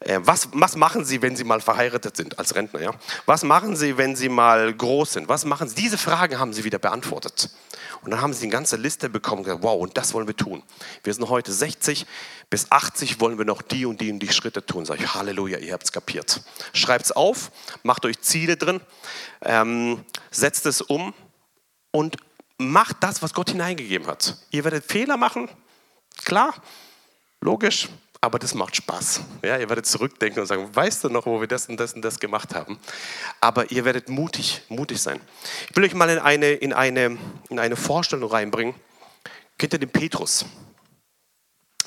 Äh, was, was machen Sie, wenn Sie mal verheiratet sind als Rentner? Ja? Was machen Sie, wenn Sie mal groß sind? Was machen Sie? Diese Fragen haben Sie wieder beantwortet. Und dann haben Sie eine ganze Liste bekommen, gesagt, wow, und das wollen wir tun. Wir sind heute 60, bis 80 wollen wir noch die und die und die Schritte tun. Sag ich, Halleluja, ihr habt es kapiert. Schreibt es auf, macht euch Ziele drin, ähm, setzt es um und macht das, was Gott hineingegeben hat. Ihr werdet Fehler machen, klar, logisch, aber das macht Spaß. Ja, ihr werdet zurückdenken und sagen, weißt du noch, wo wir das und das und das gemacht haben? Aber ihr werdet mutig, mutig sein. Ich will euch mal in eine, in eine, in eine Vorstellung reinbringen. Kennt ihr den Petrus?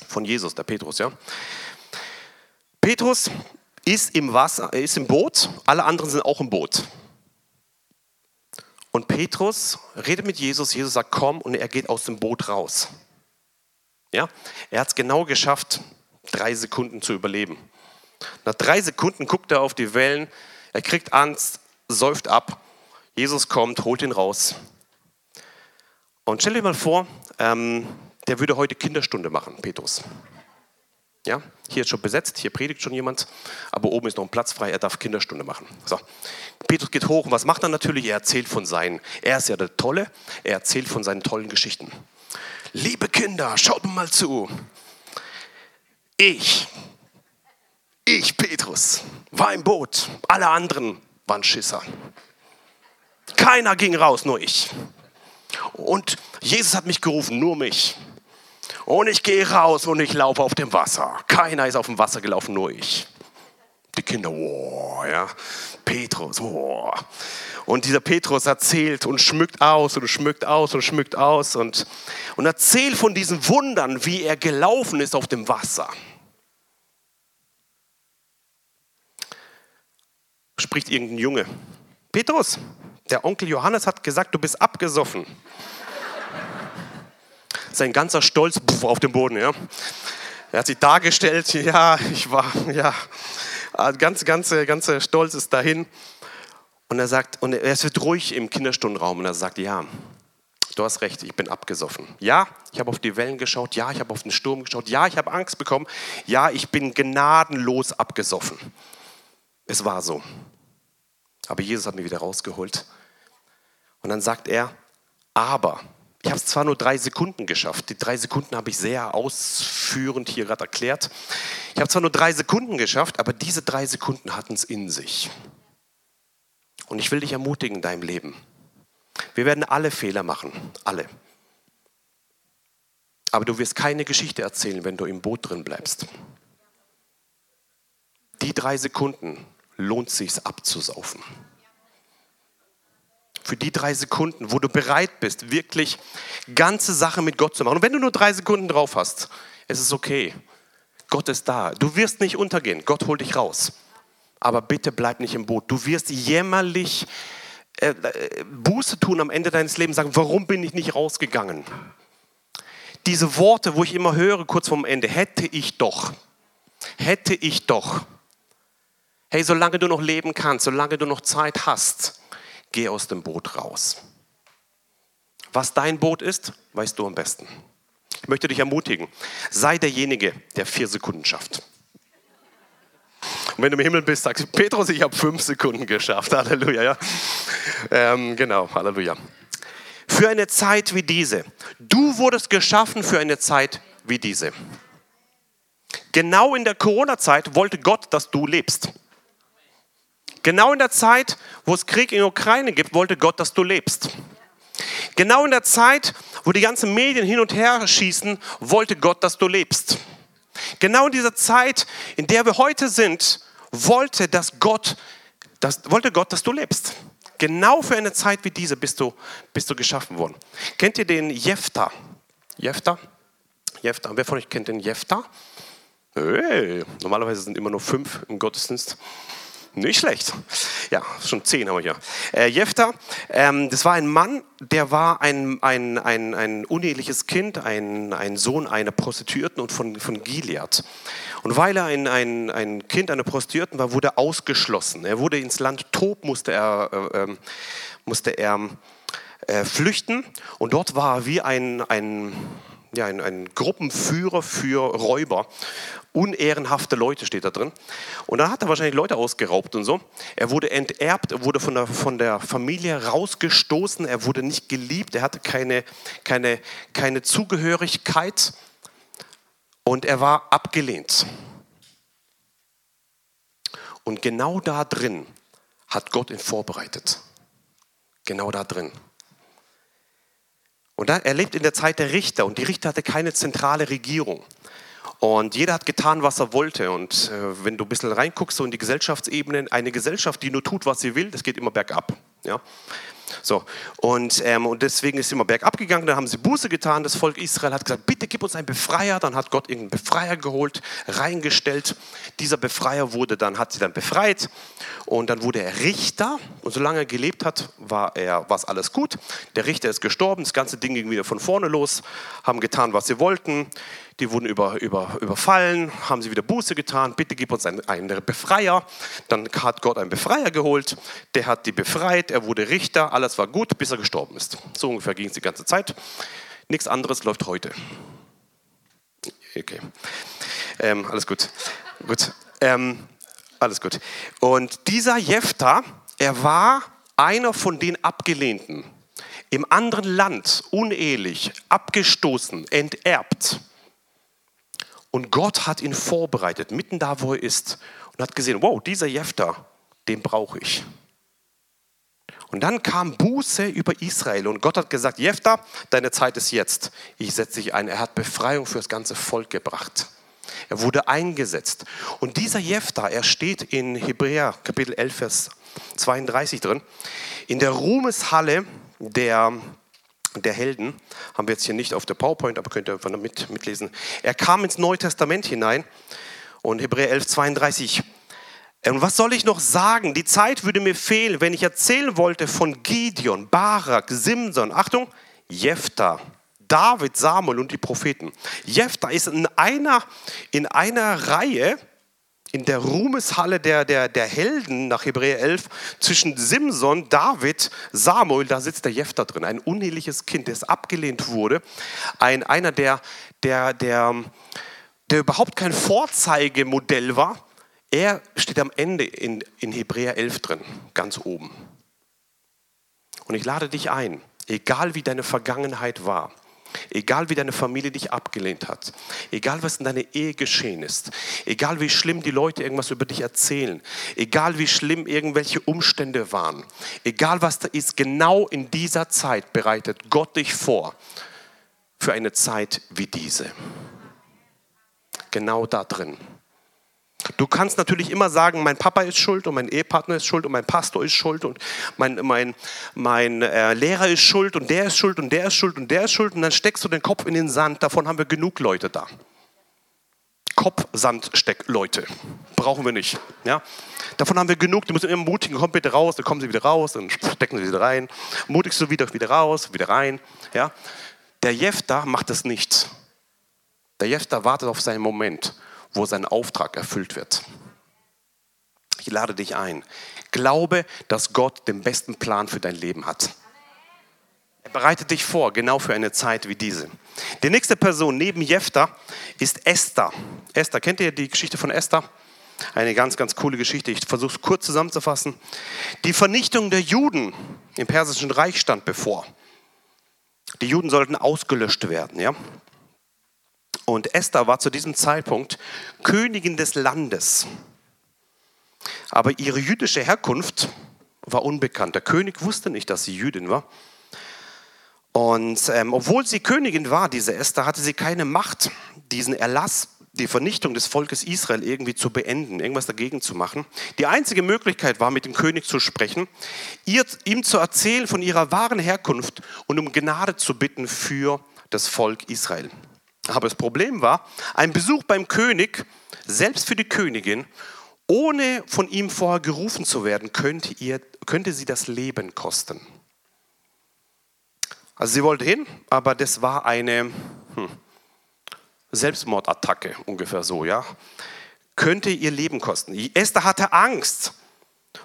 Von Jesus, der Petrus, ja? Petrus ist im Wasser, ist im Boot, alle anderen sind auch im Boot. Und Petrus redet mit Jesus, Jesus sagt, komm, und er geht aus dem Boot raus. Ja, er hat es genau geschafft, drei Sekunden zu überleben. Nach drei Sekunden guckt er auf die Wellen, er kriegt Angst, säuft ab. Jesus kommt, holt ihn raus. Und stell dir mal vor, ähm, der würde heute Kinderstunde machen, Petrus. Ja, hier ist schon besetzt, hier predigt schon jemand, aber oben ist noch ein Platz frei, er darf Kinderstunde machen. So. Petrus geht hoch und was macht er natürlich? Er erzählt von seinen, er ist ja der Tolle, er erzählt von seinen tollen Geschichten. Liebe Kinder, schaut mal zu. Ich, ich, Petrus, war im Boot. Alle anderen waren Schisser. Keiner ging raus, nur ich. Und Jesus hat mich gerufen, nur mich. Und ich gehe raus und ich laufe auf dem Wasser. Keiner ist auf dem Wasser gelaufen, nur ich. Die Kinder, wow, ja. Petrus, wow. Und dieser Petrus erzählt und schmückt aus und schmückt aus und schmückt aus und, und erzählt von diesen Wundern, wie er gelaufen ist auf dem Wasser. Spricht irgendein Junge. Petrus, der Onkel Johannes hat gesagt, du bist abgesoffen. Sein ganzer Stolz auf dem Boden. Ja. Er hat sich dargestellt, ja, ich war, ja, ganz, ganze, ganze Stolz ist dahin. Und er sagt, und er wird ruhig im Kinderstundenraum und er sagt, ja, du hast recht, ich bin abgesoffen. Ja, ich habe auf die Wellen geschaut, ja, ich habe auf den Sturm geschaut, ja, ich habe Angst bekommen, ja, ich bin gnadenlos abgesoffen. Es war so. Aber Jesus hat mich wieder rausgeholt. Und dann sagt er, aber, ich habe es zwar nur drei Sekunden geschafft, die drei Sekunden habe ich sehr ausführend hier gerade erklärt. Ich habe zwar nur drei Sekunden geschafft, aber diese drei Sekunden hatten es in sich. Und ich will dich ermutigen in deinem Leben. Wir werden alle Fehler machen, alle. Aber du wirst keine Geschichte erzählen, wenn du im Boot drin bleibst. Die drei Sekunden lohnt sich abzusaufen. Für die drei Sekunden, wo du bereit bist, wirklich ganze Sache mit Gott zu machen. Und wenn du nur drei Sekunden drauf hast, es ist okay. Gott ist da. Du wirst nicht untergehen. Gott holt dich raus. Aber bitte bleib nicht im Boot. Du wirst jämmerlich äh, äh Buße tun am Ende deines Lebens, sagen, warum bin ich nicht rausgegangen? Diese Worte, wo ich immer höre, kurz vorm Ende, hätte ich doch, hätte ich doch. Hey, solange du noch leben kannst, solange du noch Zeit hast, geh aus dem Boot raus. Was dein Boot ist, weißt du am besten. Ich möchte dich ermutigen, sei derjenige, der vier Sekunden schafft. Und wenn du im Himmel bist, sagst du, Petrus, ich habe fünf Sekunden geschafft. Halleluja, ja. Ähm, genau, Halleluja. Für eine Zeit wie diese. Du wurdest geschaffen für eine Zeit wie diese. Genau in der Corona-Zeit wollte Gott, dass du lebst. Genau in der Zeit, wo es Krieg in der Ukraine gibt, wollte Gott, dass du lebst. Genau in der Zeit, wo die ganzen Medien hin und her schießen, wollte Gott, dass du lebst. Genau in dieser Zeit, in der wir heute sind, wollte, dass Gott, das, wollte Gott, dass du lebst. Genau für eine Zeit wie diese bist du, bist du geschaffen worden. Kennt ihr den Jefta? Jefta? Jefta. Wer von euch kennt den Jefta? Hey, normalerweise sind immer nur fünf im Gottesdienst. Nicht schlecht. Ja, schon zehn haben wir hier. Äh, Jefta, ähm, das war ein Mann, der war ein, ein, ein, ein uneheliches Kind, ein, ein Sohn einer Prostituierten und von, von Gilead. Und weil er ein, ein, ein Kind einer Prostituierten war, wurde er ausgeschlossen. Er wurde ins Land Tob, musste er, äh, ähm, musste er äh, flüchten. Und dort war er wie ein, ein ja, ein, ein Gruppenführer für Räuber. Unehrenhafte Leute steht da drin. Und dann hat er wahrscheinlich Leute ausgeraubt und so. Er wurde enterbt, er wurde von der, von der Familie rausgestoßen, er wurde nicht geliebt, er hatte keine, keine, keine Zugehörigkeit und er war abgelehnt. Und genau da drin hat Gott ihn vorbereitet. Genau da drin. Und er lebt in der Zeit der Richter und die Richter hatte keine zentrale Regierung. Und jeder hat getan, was er wollte. Und äh, wenn du ein bisschen reinguckst, so in die Gesellschaftsebene, eine Gesellschaft, die nur tut, was sie will, das geht immer bergab. Ja? So, und, ähm, und deswegen ist immer bergab gegangen, dann haben sie Buße getan, das Volk Israel hat gesagt, bitte gib uns einen Befreier, dann hat Gott irgendeinen Befreier geholt, reingestellt, dieser Befreier wurde dann, hat sie dann befreit. Und dann wurde er Richter. Und solange er gelebt hat, war er, war es alles gut, der Richter ist gestorben, das ganze Ding ging wieder von vorne los, haben getan, was sie wollten, die wurden über, über, überfallen, haben sie wieder Buße getan, bitte gib uns einen, einen Befreier. Dann hat Gott einen Befreier geholt, der hat die befreit, er wurde Richter, alles war gut, bis er gestorben ist. So ungefähr ging es die ganze Zeit. Nichts anderes läuft heute. Okay. Ähm, alles gut. Gut. Ähm, alles gut. Und dieser Jephtha, er war einer von den Abgelehnten. Im anderen Land, unehelich, abgestoßen, enterbt. Und Gott hat ihn vorbereitet, mitten da, wo er ist, und hat gesehen, wow, dieser Jephtha, den brauche ich. Und dann kam Buße über Israel und Gott hat gesagt, Jephtha, deine Zeit ist jetzt. Ich setze dich ein. Er hat Befreiung für das ganze Volk gebracht. Er wurde eingesetzt. Und dieser Jephtha, er steht in Hebräer Kapitel 11, Vers 32 drin, in der Ruhmeshalle der der Helden, haben wir jetzt hier nicht auf der PowerPoint, aber könnt ihr einfach mit, mitlesen. Er kam ins Neue Testament hinein und Hebräer 11, 32. Und was soll ich noch sagen? Die Zeit würde mir fehlen, wenn ich erzählen wollte von Gideon, Barak, Simson, Achtung, Jephthah, David, Samuel und die Propheten. Jephthah ist in einer, in einer Reihe in der Ruhmeshalle der, der, der Helden nach Hebräer 11 zwischen Simson, David, Samuel, da sitzt der Jephthah drin, ein uneheliches Kind, das abgelehnt wurde, ein, einer, der, der, der, der überhaupt kein Vorzeigemodell war. Er steht am Ende in, in Hebräer 11 drin, ganz oben. Und ich lade dich ein, egal wie deine Vergangenheit war, Egal wie deine Familie dich abgelehnt hat, egal was in deiner Ehe geschehen ist, egal wie schlimm die Leute irgendwas über dich erzählen, egal wie schlimm irgendwelche Umstände waren, egal was da ist, genau in dieser Zeit bereitet Gott dich vor für eine Zeit wie diese. Genau da drin. Du kannst natürlich immer sagen, mein Papa ist schuld und mein Ehepartner ist schuld und mein Pastor ist schuld und mein, mein, mein äh, Lehrer ist schuld und der ist schuld und der ist schuld und der ist schuld und dann steckst du den Kopf in den Sand. Davon haben wir genug Leute da. Kopfsandsteckleute. Brauchen wir nicht. Ja? Davon haben wir genug. Die müssen immer mutigen, komm bitte raus, dann kommen sie wieder raus, dann stecken sie wieder rein. Mutigst du wieder, wieder raus, wieder rein. Ja? Der Jefter macht das nicht. Der Jefter wartet auf seinen Moment wo sein Auftrag erfüllt wird. Ich lade dich ein. Glaube, dass Gott den besten Plan für dein Leben hat. Er bereitet dich vor, genau für eine Zeit wie diese. Die nächste Person neben Jephthah ist Esther. Esther, kennt ihr die Geschichte von Esther? Eine ganz, ganz coole Geschichte. Ich versuche es kurz zusammenzufassen. Die Vernichtung der Juden im Persischen Reich stand bevor. Die Juden sollten ausgelöscht werden. Ja? Und Esther war zu diesem Zeitpunkt Königin des Landes. Aber ihre jüdische Herkunft war unbekannt. Der König wusste nicht, dass sie Jüdin war. Und ähm, obwohl sie Königin war, diese Esther, hatte sie keine Macht, diesen Erlass, die Vernichtung des Volkes Israel irgendwie zu beenden, irgendwas dagegen zu machen. Die einzige Möglichkeit war, mit dem König zu sprechen, ihr, ihm zu erzählen von ihrer wahren Herkunft und um Gnade zu bitten für das Volk Israel. Aber das Problem war, ein Besuch beim König, selbst für die Königin, ohne von ihm vorher gerufen zu werden, könnte, ihr, könnte sie das Leben kosten. Also sie wollte hin, aber das war eine hm, Selbstmordattacke, ungefähr so, ja. Könnte ihr Leben kosten. Esther hatte Angst,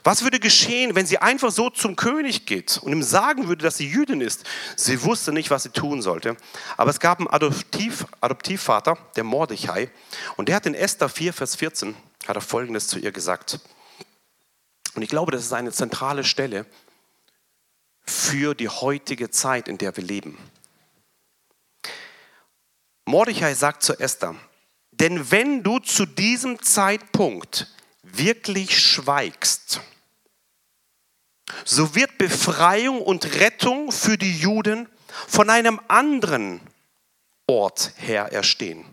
Was würde geschehen, wenn sie einfach so zum König geht und ihm sagen würde, dass sie Jüdin ist? Sie wusste nicht, was sie tun sollte. Aber es gab einen Adoptiv, Adoptivvater, der Mordechai, und der hat in Esther 4, Vers 14, hat er Folgendes zu ihr gesagt. Und ich glaube, das ist eine zentrale Stelle für die heutige Zeit, in der wir leben. Mordechai sagt zu Esther, denn wenn du zu diesem Zeitpunkt wirklich schweigst, so wird Befreiung und Rettung für die Juden von einem anderen Ort her erstehen.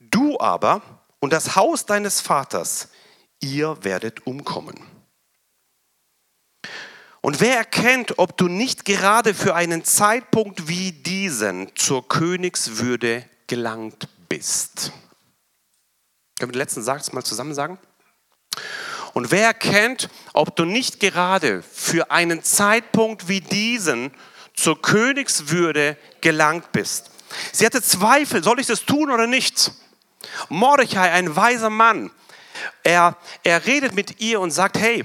Du aber und das Haus deines Vaters, ihr werdet umkommen. Und wer erkennt, ob du nicht gerade für einen Zeitpunkt wie diesen zur Königswürde gelangt bist? Können wir den letzten Satz mal zusammen sagen? Und wer erkennt, ob du nicht gerade für einen Zeitpunkt wie diesen zur Königswürde gelangt bist? Sie hatte Zweifel, soll ich das tun oder nicht? Mordechai, ein weiser Mann, er, er redet mit ihr und sagt, hey,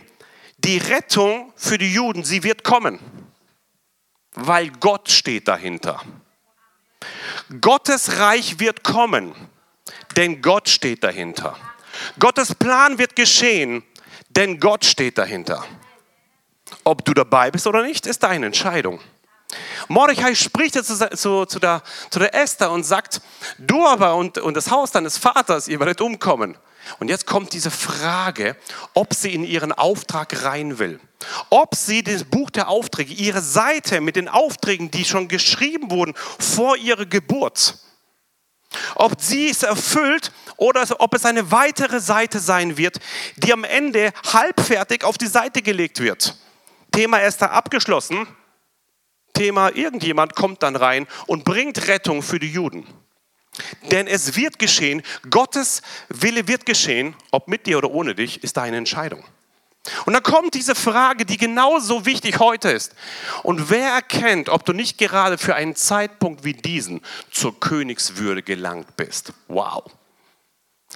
die Rettung für die Juden, sie wird kommen, weil Gott steht dahinter. Gottes Reich wird kommen, denn Gott steht dahinter. Gottes Plan wird geschehen, denn Gott steht dahinter. Ob du dabei bist oder nicht, ist deine Entscheidung. Mordechai spricht zu, zu, zu, der, zu der Esther und sagt, du aber und, und das Haus deines Vaters, ihr werdet umkommen. Und jetzt kommt diese Frage, ob sie in ihren Auftrag rein will. Ob sie das Buch der Aufträge, ihre Seite mit den Aufträgen, die schon geschrieben wurden vor ihrer Geburt, ob sie es erfüllt oder ob es eine weitere Seite sein wird, die am Ende halbfertig auf die Seite gelegt wird. Thema Esther abgeschlossen. Thema irgendjemand kommt dann rein und bringt Rettung für die Juden. Denn es wird geschehen, Gottes Wille wird geschehen, ob mit dir oder ohne dich, ist deine Entscheidung. Und dann kommt diese Frage, die genauso wichtig heute ist. Und wer erkennt, ob du nicht gerade für einen Zeitpunkt wie diesen zur Königswürde gelangt bist? Wow.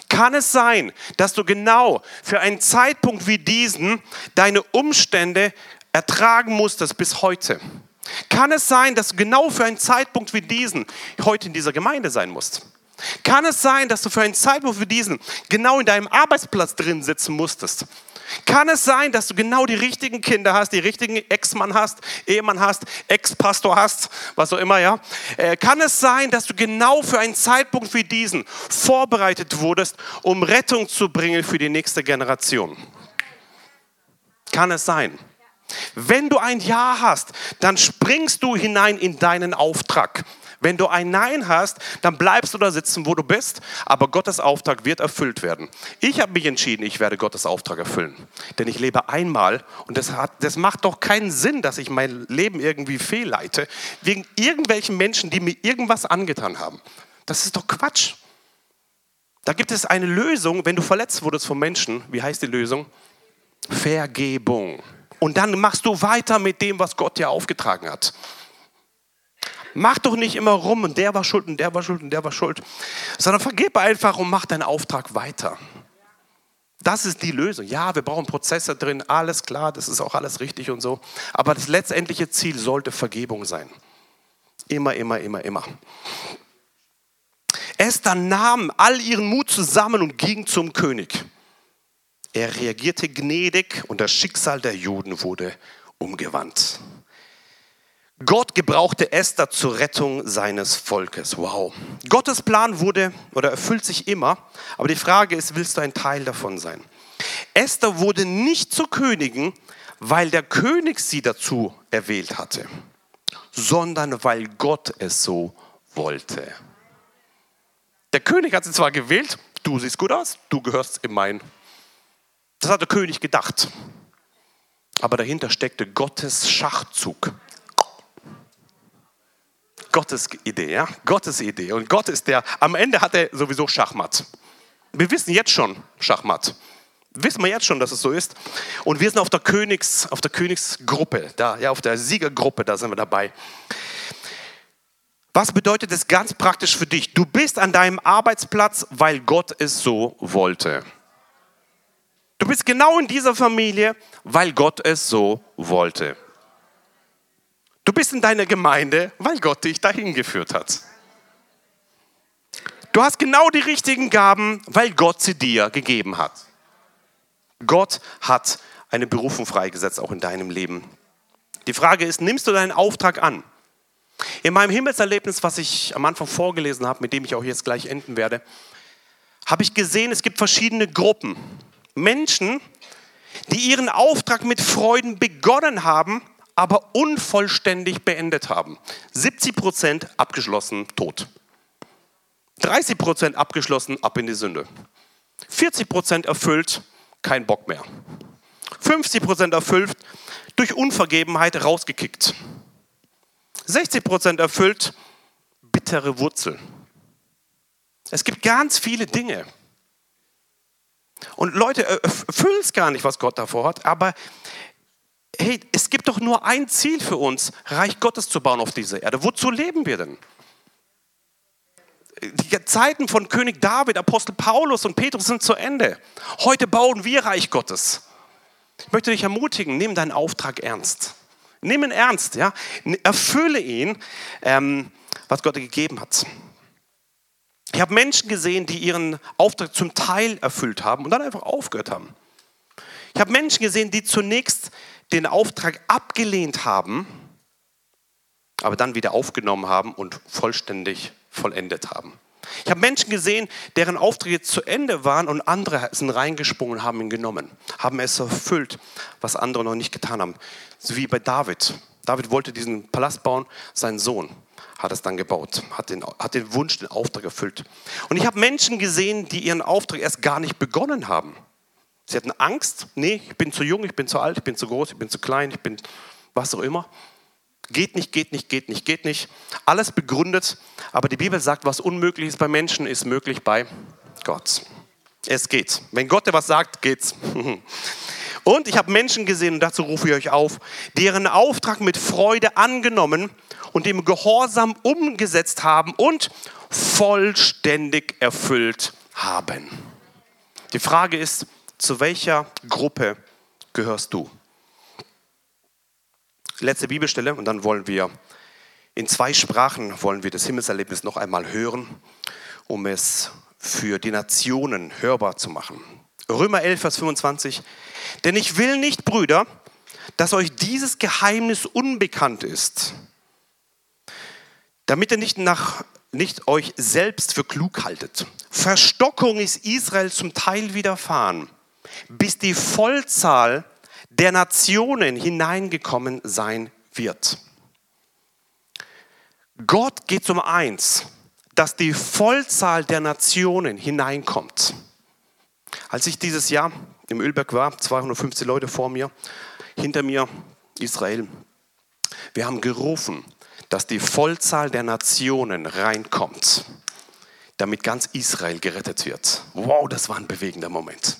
Kann es sein, dass du genau für einen Zeitpunkt wie diesen deine Umstände ertragen musstest bis heute? Kann es sein, dass du genau für einen Zeitpunkt wie diesen heute in dieser Gemeinde sein musst? Kann es sein, dass du für einen Zeitpunkt wie diesen genau in deinem Arbeitsplatz drin sitzen musstest? Kann es sein, dass du genau die richtigen Kinder hast, die richtigen Ex-Mann hast, Ehemann hast, Ex-Pastor hast, was auch immer, ja? Äh, kann es sein, dass du genau für einen Zeitpunkt wie diesen vorbereitet wurdest, um Rettung zu bringen für die nächste Generation? Kann es sein? Wenn du ein Ja hast, dann springst du hinein in deinen Auftrag. Wenn du ein Nein hast, dann bleibst du da sitzen, wo du bist, aber Gottes Auftrag wird erfüllt werden. Ich habe mich entschieden, ich werde Gottes Auftrag erfüllen. Denn ich lebe einmal und das, hat, das macht doch keinen Sinn, dass ich mein Leben irgendwie fehlleite, wegen irgendwelchen Menschen, die mir irgendwas angetan haben. Das ist doch Quatsch. Da gibt es eine Lösung, wenn du verletzt wurdest von Menschen. Wie heißt die Lösung? Vergebung. Und dann machst du weiter mit dem, was Gott dir aufgetragen hat. Mach doch nicht immer rum und der war schuld und der war schuld und der war schuld, sondern vergib einfach und mach deinen Auftrag weiter. Das ist die Lösung. Ja, wir brauchen Prozesse drin, alles klar, das ist auch alles richtig und so. Aber das letztendliche Ziel sollte Vergebung sein. Immer, immer, immer, immer. Esther nahm all ihren Mut zusammen und ging zum König. Er reagierte gnädig und das Schicksal der Juden wurde umgewandt. Gott gebrauchte Esther zur Rettung seines Volkes. Wow. Gottes Plan wurde oder erfüllt sich immer, aber die Frage ist, willst du ein Teil davon sein? Esther wurde nicht zur Königin, weil der König sie dazu erwählt hatte, sondern weil Gott es so wollte. Der König hat sie zwar gewählt, du siehst gut aus, du gehörst in mein. Das hat der König gedacht. Aber dahinter steckte Gottes Schachzug. Gottes Idee, ja? Gottes Idee. Und Gott ist der, am Ende hat er sowieso Schachmatt. Wir wissen jetzt schon Schachmatt. Wissen wir jetzt schon, dass es so ist. Und wir sind auf der, Königs, auf der Königsgruppe, da, ja, auf der Siegergruppe, da sind wir dabei. Was bedeutet das ganz praktisch für dich? Du bist an deinem Arbeitsplatz, weil Gott es so wollte. Du bist genau in dieser Familie, weil Gott es so wollte. Du bist in deiner Gemeinde, weil Gott dich dahin geführt hat. Du hast genau die richtigen Gaben, weil Gott sie dir gegeben hat. Gott hat eine Berufung freigesetzt, auch in deinem Leben. Die Frage ist, nimmst du deinen Auftrag an? In meinem Himmelserlebnis, was ich am Anfang vorgelesen habe, mit dem ich auch jetzt gleich enden werde, habe ich gesehen, es gibt verschiedene Gruppen. Menschen, die ihren Auftrag mit Freuden begonnen haben, aber unvollständig beendet haben. 70 Prozent abgeschlossen, tot. 30 Prozent abgeschlossen, ab in die Sünde. 40 Prozent erfüllt, kein Bock mehr. 50 Prozent erfüllt, durch Unvergebenheit rausgekickt. 60 Prozent erfüllt, bittere Wurzel. Es gibt ganz viele Dinge. Und Leute erfüllen es gar nicht, was Gott davor hat, aber hey, es gibt doch nur ein Ziel für uns, Reich Gottes zu bauen auf dieser Erde. Wozu leben wir denn? Die Zeiten von König David, Apostel Paulus und Petrus sind zu Ende. Heute bauen wir Reich Gottes. Ich möchte dich ermutigen, nimm deinen Auftrag ernst. Nimm ihn ernst, ja. Erfülle ihn, ähm, was Gott dir gegeben hat. Ich habe Menschen gesehen, die ihren Auftrag zum Teil erfüllt haben und dann einfach aufgehört haben. Ich habe Menschen gesehen, die zunächst den Auftrag abgelehnt haben, aber dann wieder aufgenommen haben und vollständig vollendet haben. Ich habe Menschen gesehen, deren Aufträge zu Ende waren und andere sind reingesprungen und haben ihn genommen, haben es erfüllt, was andere noch nicht getan haben. So wie bei David. David wollte diesen Palast bauen, sein Sohn hat es dann gebaut, hat den, hat den Wunsch, den Auftrag erfüllt. Und ich habe Menschen gesehen, die ihren Auftrag erst gar nicht begonnen haben. Sie hatten Angst, nee, ich bin zu jung, ich bin zu alt, ich bin zu groß, ich bin zu klein, ich bin was auch immer. Geht nicht, geht nicht, geht nicht, geht nicht. Alles begründet, aber die Bibel sagt, was unmöglich ist bei Menschen, ist möglich bei Gott. Es geht. Wenn Gott dir was sagt, geht's. Und ich habe Menschen gesehen, und dazu rufe ich euch auf, deren Auftrag mit Freude angenommen und dem Gehorsam umgesetzt haben und vollständig erfüllt haben. Die Frage ist, zu welcher Gruppe gehörst du? Letzte Bibelstelle und dann wollen wir in zwei Sprachen wollen wir das Himmelserlebnis noch einmal hören, um es für die Nationen hörbar zu machen. Römer 11, Vers 25. Denn ich will nicht, Brüder, dass euch dieses Geheimnis unbekannt ist, damit ihr nicht, nach, nicht euch selbst für klug haltet. Verstockung ist Israel zum Teil widerfahren, bis die Vollzahl der Nationen hineingekommen sein wird. Gott geht um eins, dass die Vollzahl der Nationen hineinkommt. Als ich dieses Jahr im Ölberg war, 250 Leute vor mir, hinter mir Israel, wir haben gerufen, dass die Vollzahl der Nationen reinkommt, damit ganz Israel gerettet wird. Wow, das war ein bewegender Moment.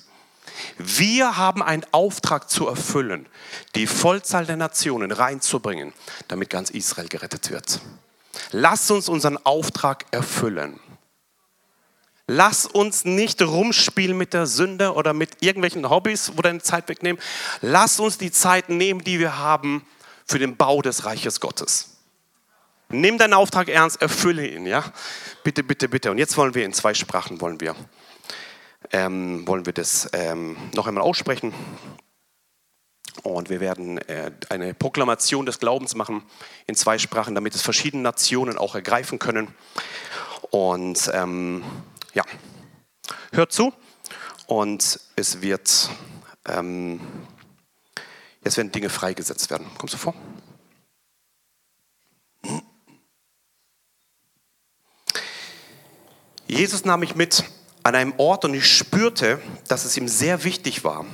Wir haben einen Auftrag zu erfüllen, die Vollzahl der Nationen reinzubringen, damit ganz Israel gerettet wird. Lass uns unseren Auftrag erfüllen. Lass uns nicht rumspielen mit der Sünde oder mit irgendwelchen Hobbys, wo deine Zeit wegnehmen. Lass uns die Zeit nehmen, die wir haben, für den Bau des Reiches Gottes. Nimm deinen Auftrag ernst, erfülle ihn, ja? Bitte, bitte, bitte. Und jetzt wollen wir in zwei Sprachen wollen wir, ähm, wollen wir das ähm, noch einmal aussprechen. Und wir werden äh, eine Proklamation des Glaubens machen in zwei Sprachen, damit es verschiedene Nationen auch ergreifen können. Und ähm, ja, hört zu und es wird, ähm, jetzt werden Dinge freigesetzt werden. Kommst du vor? Jesus nahm mich mit an einem Ort und ich spürte, dass es ihm sehr wichtig war,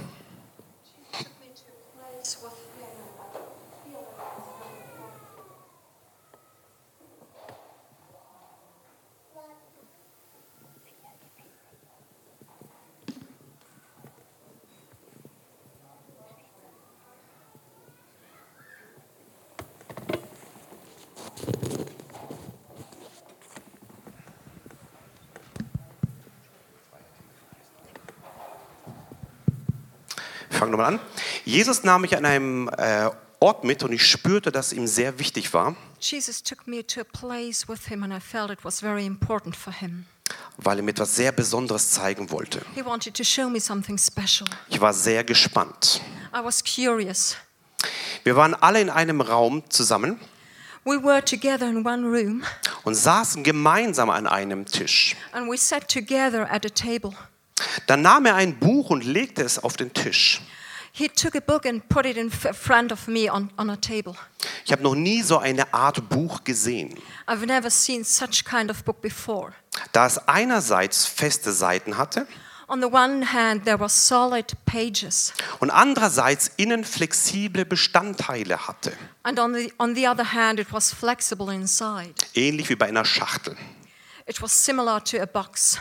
Wir fangen nochmal an. Jesus nahm mich an einem äh, Ort mit und ich spürte, dass ihm sehr wichtig war, Jesus took me to a place with him, and I felt it was very important for him. weil er mir etwas sehr Besonderes zeigen wollte. He wanted to show me something special. Ich war sehr gespannt. I was curious. Wir waren alle in einem Raum zusammen We were together in one room, und saßen gemeinsam an einem Tisch. and we sat together at a table. Dann nahm er ein Buch und legte es auf den Tisch. He took a book and put it in front of me on, on a table. Ich habe noch nie so eine Art Buch gesehen. I've never seen such kind of book before. Da es einerseits feste Seiten hatte On the one hand, there were solid pages, und andererseits innen flexible Bestandteile hatte, and on the, on the other hand, it was flexible inside. ähnlich wie bei einer Schachtel, It was similar to a box,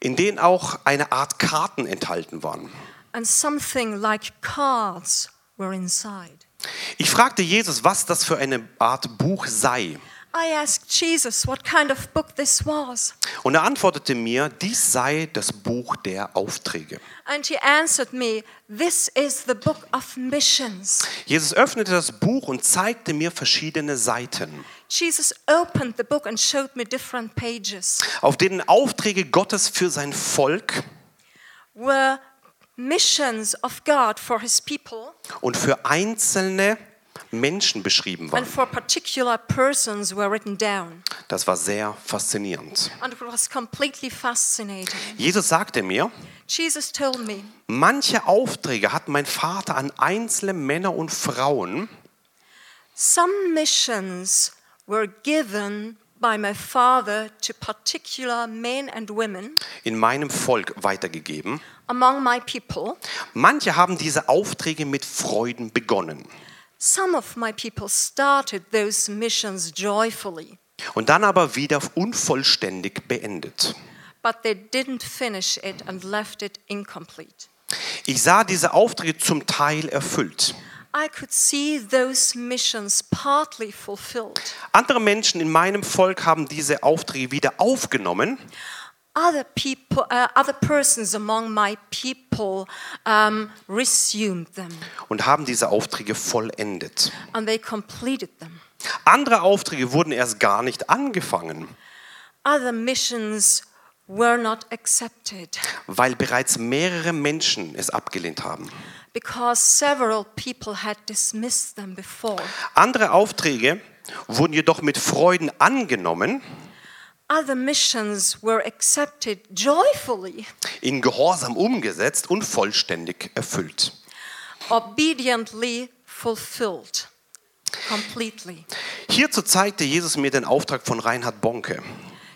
in denen auch eine Art Karten enthalten waren. and something like cards were inside. Ich fragte Jesus, was das für eine Art Buch sei. I asked Jesus what kind of book this was, Und er antwortete mir, dies sei das Buch der Aufträge. and he answered me, This is the book of missions. Jesus öffnete das Buch und zeigte mir verschiedene Seiten, Jesus opened the book and showed me different pages auf denen Aufträge Gottes für sein Volk were missions of God for his people und für einzelne Menschen beschrieben and waren. for particular persons were written down. Das war sehr faszinierend. And it was completely fascinating. Jesus sagte mir, Jesus told me, manche Aufträge hat mein Vater an einzelne Männer und Frauen, some missions were given by my father to particular men and women in meinem Volk weitergegeben. among my people. Manche haben diese Aufträge mit Freuden begonnen Some of my people started those missions joyfully, und dann aber wieder unvollständig beendet. but they didn't finish it and left it incomplete. Ich sah diese Aufträge zum Teil erfüllt. I could see those missions partly fulfilled. Andere Menschen in meinem Volk haben diese Aufträge wieder aufgenommen Other people, uh, other persons among my people um, resumed them und haben diese Aufträge vollendet. and they completed them. Andere Aufträge wurden erst gar nicht angefangen, Other missions were not accepted weil bereits mehrere Menschen es abgelehnt haben. because several people had dismissed them before. Andere Aufträge wurden jedoch mit Freuden angenommen, Other missions were accepted joyfully, in Gehorsam umgesetzt und vollständig erfüllt. obediently fulfilled, completely. Hierzu zeigte Jesus mir den Auftrag von Reinhard Bonke.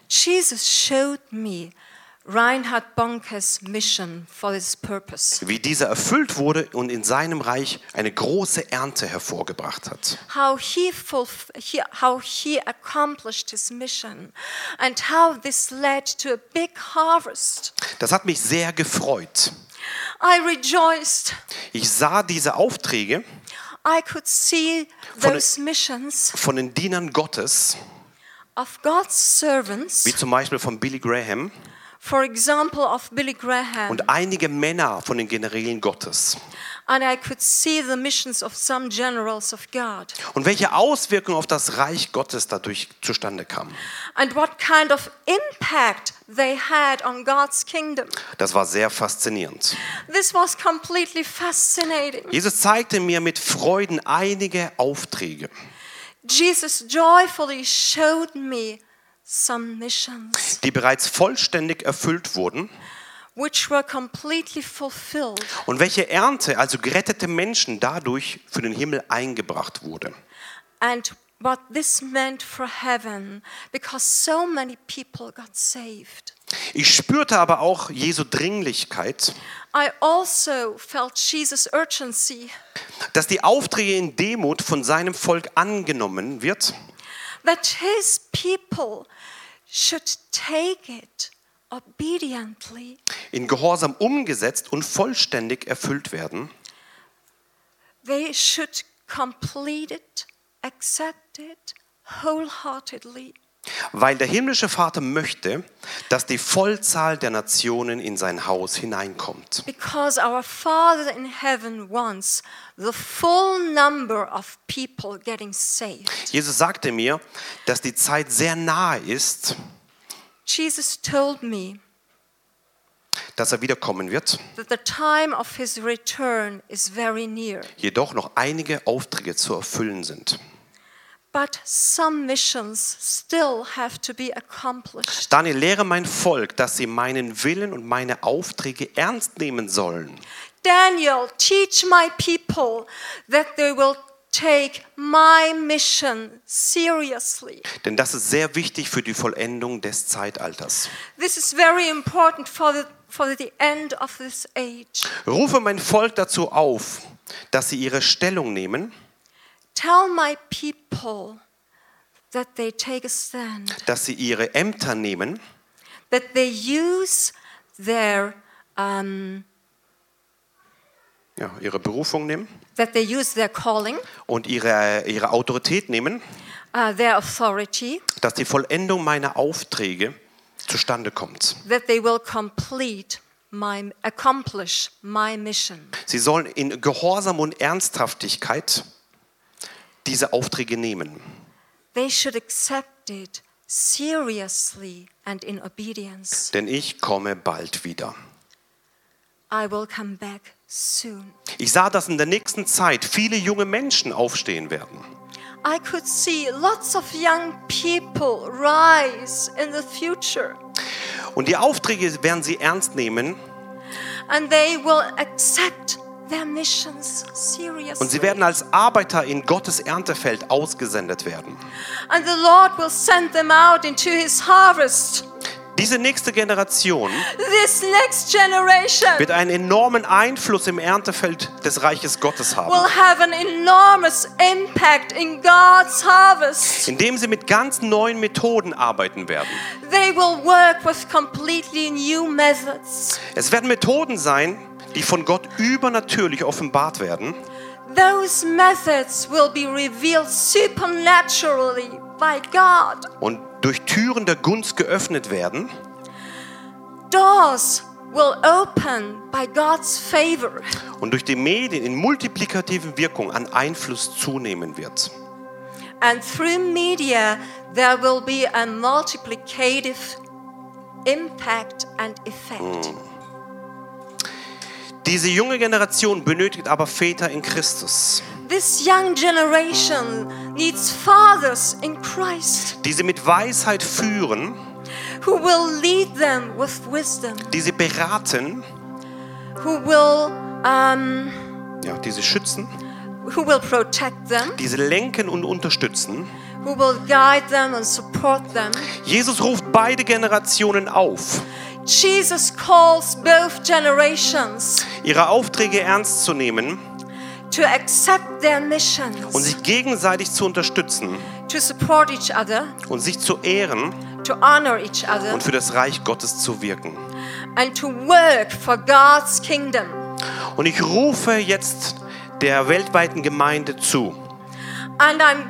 Jesus showed me Reinhard Bonke's mission for this purpose. wie dieser erfüllt wurde und in seinem Reich eine große Ernte hervorgebracht hat. How he, he, how he accomplished his mission and how this led to a big harvest. Das hat mich sehr gefreut. I rejoiced. Ich sah diese Aufträge I could see Von- those missions von den Dienern Gottes, of God's servants, wie zum Beispiel von Billy Graham for example, of Billy Graham, und einige Männer von den Generälen Gottes. and I could see the missions of some generals of God, Und welche Auswirkungen auf das Reich Gottes dadurch zustande kamen. and what kind of impact they had on God's kingdom. Das war sehr faszinierend. This was completely fascinating. Jesus zeigte mir mit Freuden einige Aufträge. Jesus joyfully showed me die bereits vollständig erfüllt wurden which were completely fulfilled und welche Ernte, also gerettete Menschen, dadurch für den Himmel eingebracht wurde. and what this meant for heaven because so many people got saved. Ich spürte aber auch Jesu Dringlichkeit, I also felt Jesus' urgency dass die Aufträge in Demut von seinem Volk angenommen wird that his people should take it obediently in Gehorsam umgesetzt und vollständig erfüllt werden. They should complete it, accept it wholeheartedly. Weil der himmlische Vater möchte, dass die Vollzahl der Nationen in sein Haus hineinkommt. Because our Father in heaven wants the full number of people getting saved. Jesus sagte mir, dass die Zeit sehr nahe ist, Jesus told me dass er wiederkommen wird, that the time of his return is very near. jedoch noch einige Aufträge zu erfüllen sind. But some missions still have to be accomplished. Daniel, lehre mein Volk, dass sie meinen Willen und meine Aufträge ernst nehmen sollen. Daniel, teach my people that they will take my mission seriously. Denn das ist sehr wichtig für die Vollendung des Zeitalters. This is very important for the, for the end of this age. Rufe mein Volk dazu auf, dass sie ihre Stellung nehmen, Tell my people that they take a stand, dass sie ihre Ämter nehmen, that they use their um, ja, ihre Berufung nehmen. that they use their calling, und ihre, ihre Autorität nehmen, uh, their authority, dass die Vollendung meiner Aufträge zustande kommt. that they will complete my accomplish my mission. Sie sollen in Gehorsam und Ernsthaftigkeit diese Aufträge nehmen. They should accept it seriously and in obedience. Denn ich komme bald wieder. I will come back soon. Ich sah, dass in der nächsten Zeit viele junge Menschen aufstehen werden. I could see lots of young people rise in the future Und die Aufträge werden sie ernst nehmen and they will accept. Und sie werden als Arbeiter in Gottes Erntefeld ausgesendet werden. and the Lord will send them out into his harvest. Diese nächste Generation This next generation wird einen enormen Einfluss im Erntefeld des Reiches Gottes haben, will have an enormous impact in God's harvest. indem sie mit ganz neuen Methoden arbeiten werden. They will work with completely new methods. Es werden Methoden sein, die von Gott übernatürlich offenbart werden Those methods will be revealed supernaturally by God. und durch Türen der Gunst geöffnet werden Doors will open by God's favor. und durch die Medien in multiplikativen Wirkung an Einfluss zunehmen wird. And through media, there will be a multiplicative impact and effect. Diese junge Generation benötigt aber Väter in Christus, This young generation needs fathers in Christ die sie mit Weisheit führen, who will lead them with wisdom, die sie beraten, who will, um, ja, die sie schützen, who will protect them, die sie lenken und unterstützen. who will guide them and support them. Jesus ruft beide Generationen auf, Jesus calls both generations ihre Aufträge ernst zu nehmen to accept their missions, und sich gegenseitig zu unterstützen to support each other, und sich zu ehren to honor each other, und für das Reich Gottes zu wirken. and to work for God's kingdom. Und ich rufe jetzt der weltweiten Gemeinde zu. And I'm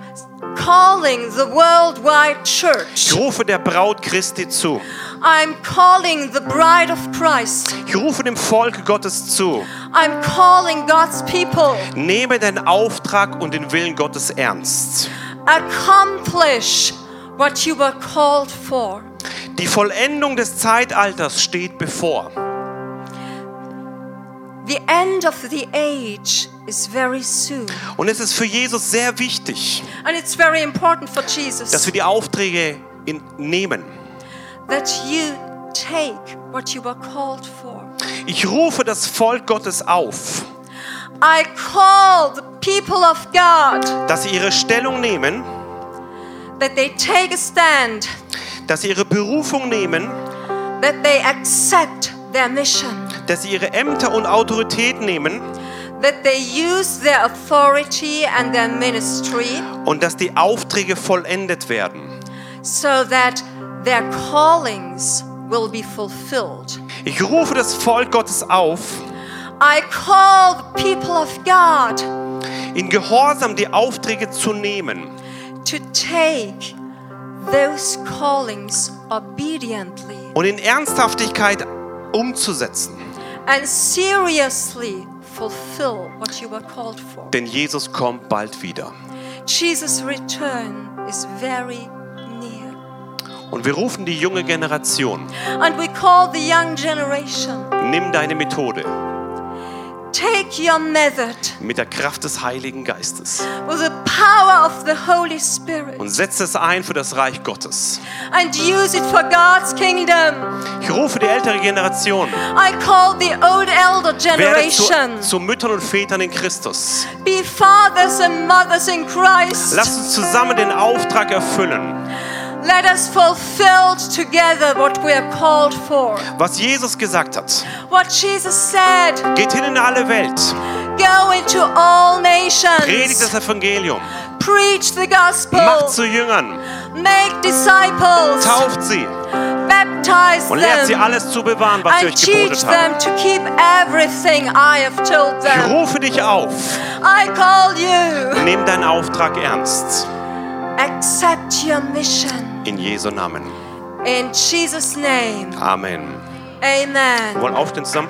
calling the worldwide Ich church. rufe der Braut Christi zu. I'm calling the bride of Christ. Ich rufe dem Volk Gottes zu. I'm calling God's people. Nehme den Auftrag und den Willen Gottes ernst. Accomplish what you were called for. Die Vollendung des Zeitalters steht bevor. The end of the age is very soon. Und es ist für Jesus sehr wichtig, And it's very important for dass Jesus wir die Aufträge in, nehmen. that you take what you were called for. Ich rufe das Volk Gottes auf, I call the people of God dass sie ihre Stellung nehmen, that they take a stand, dass sie ihre Berufung nehmen, that they accept their mission, dass sie ihre Ämter und Autorität nehmen that they use their authority and their ministry und dass die Aufträge vollendet werden. so that their callings will be fulfilled. Ich rufe das Volk Gottes auf, I call the people of God in Gehorsam die Aufträge zu nehmen to take those callings obediently und in Ernsthaftigkeit umzusetzen. And seriously fulfill what you were called for. Denn Jesus kommt bald wieder. Jesus' return is very near. Und wir rufen die junge Generation. And we call the young generation Nimm deine Methode mit der Kraft des Heiligen Geistes with the power of the Holy Spirit und setze es ein für das Reich Gottes. and use it for God's kingdom. Ich rufe die ältere Generation. I call the old elder Werde zu, generation zu Müttern und Vätern in Christus. be fathers and mothers in Christ. Lass uns zusammen den Auftrag erfüllen, Let us fulfill together what we are called for. was Jesus gesagt hat. What Jesus said Geht hin in alle Welt, go into all predigt nations, das Evangelium, preach the gospel, macht zu Jüngern, make disciples, tauft sie baptize und lehrt sie alles zu bewahren, was ich euch teach geboten habe. them to keep everything I have told Ich them. rufe dich auf, I call you. nimm deinen Auftrag ernst. Accept your mission. In Jesu Namen. In Jesus' name. Amen. Amen. Wir wollen aufstehen zusammen.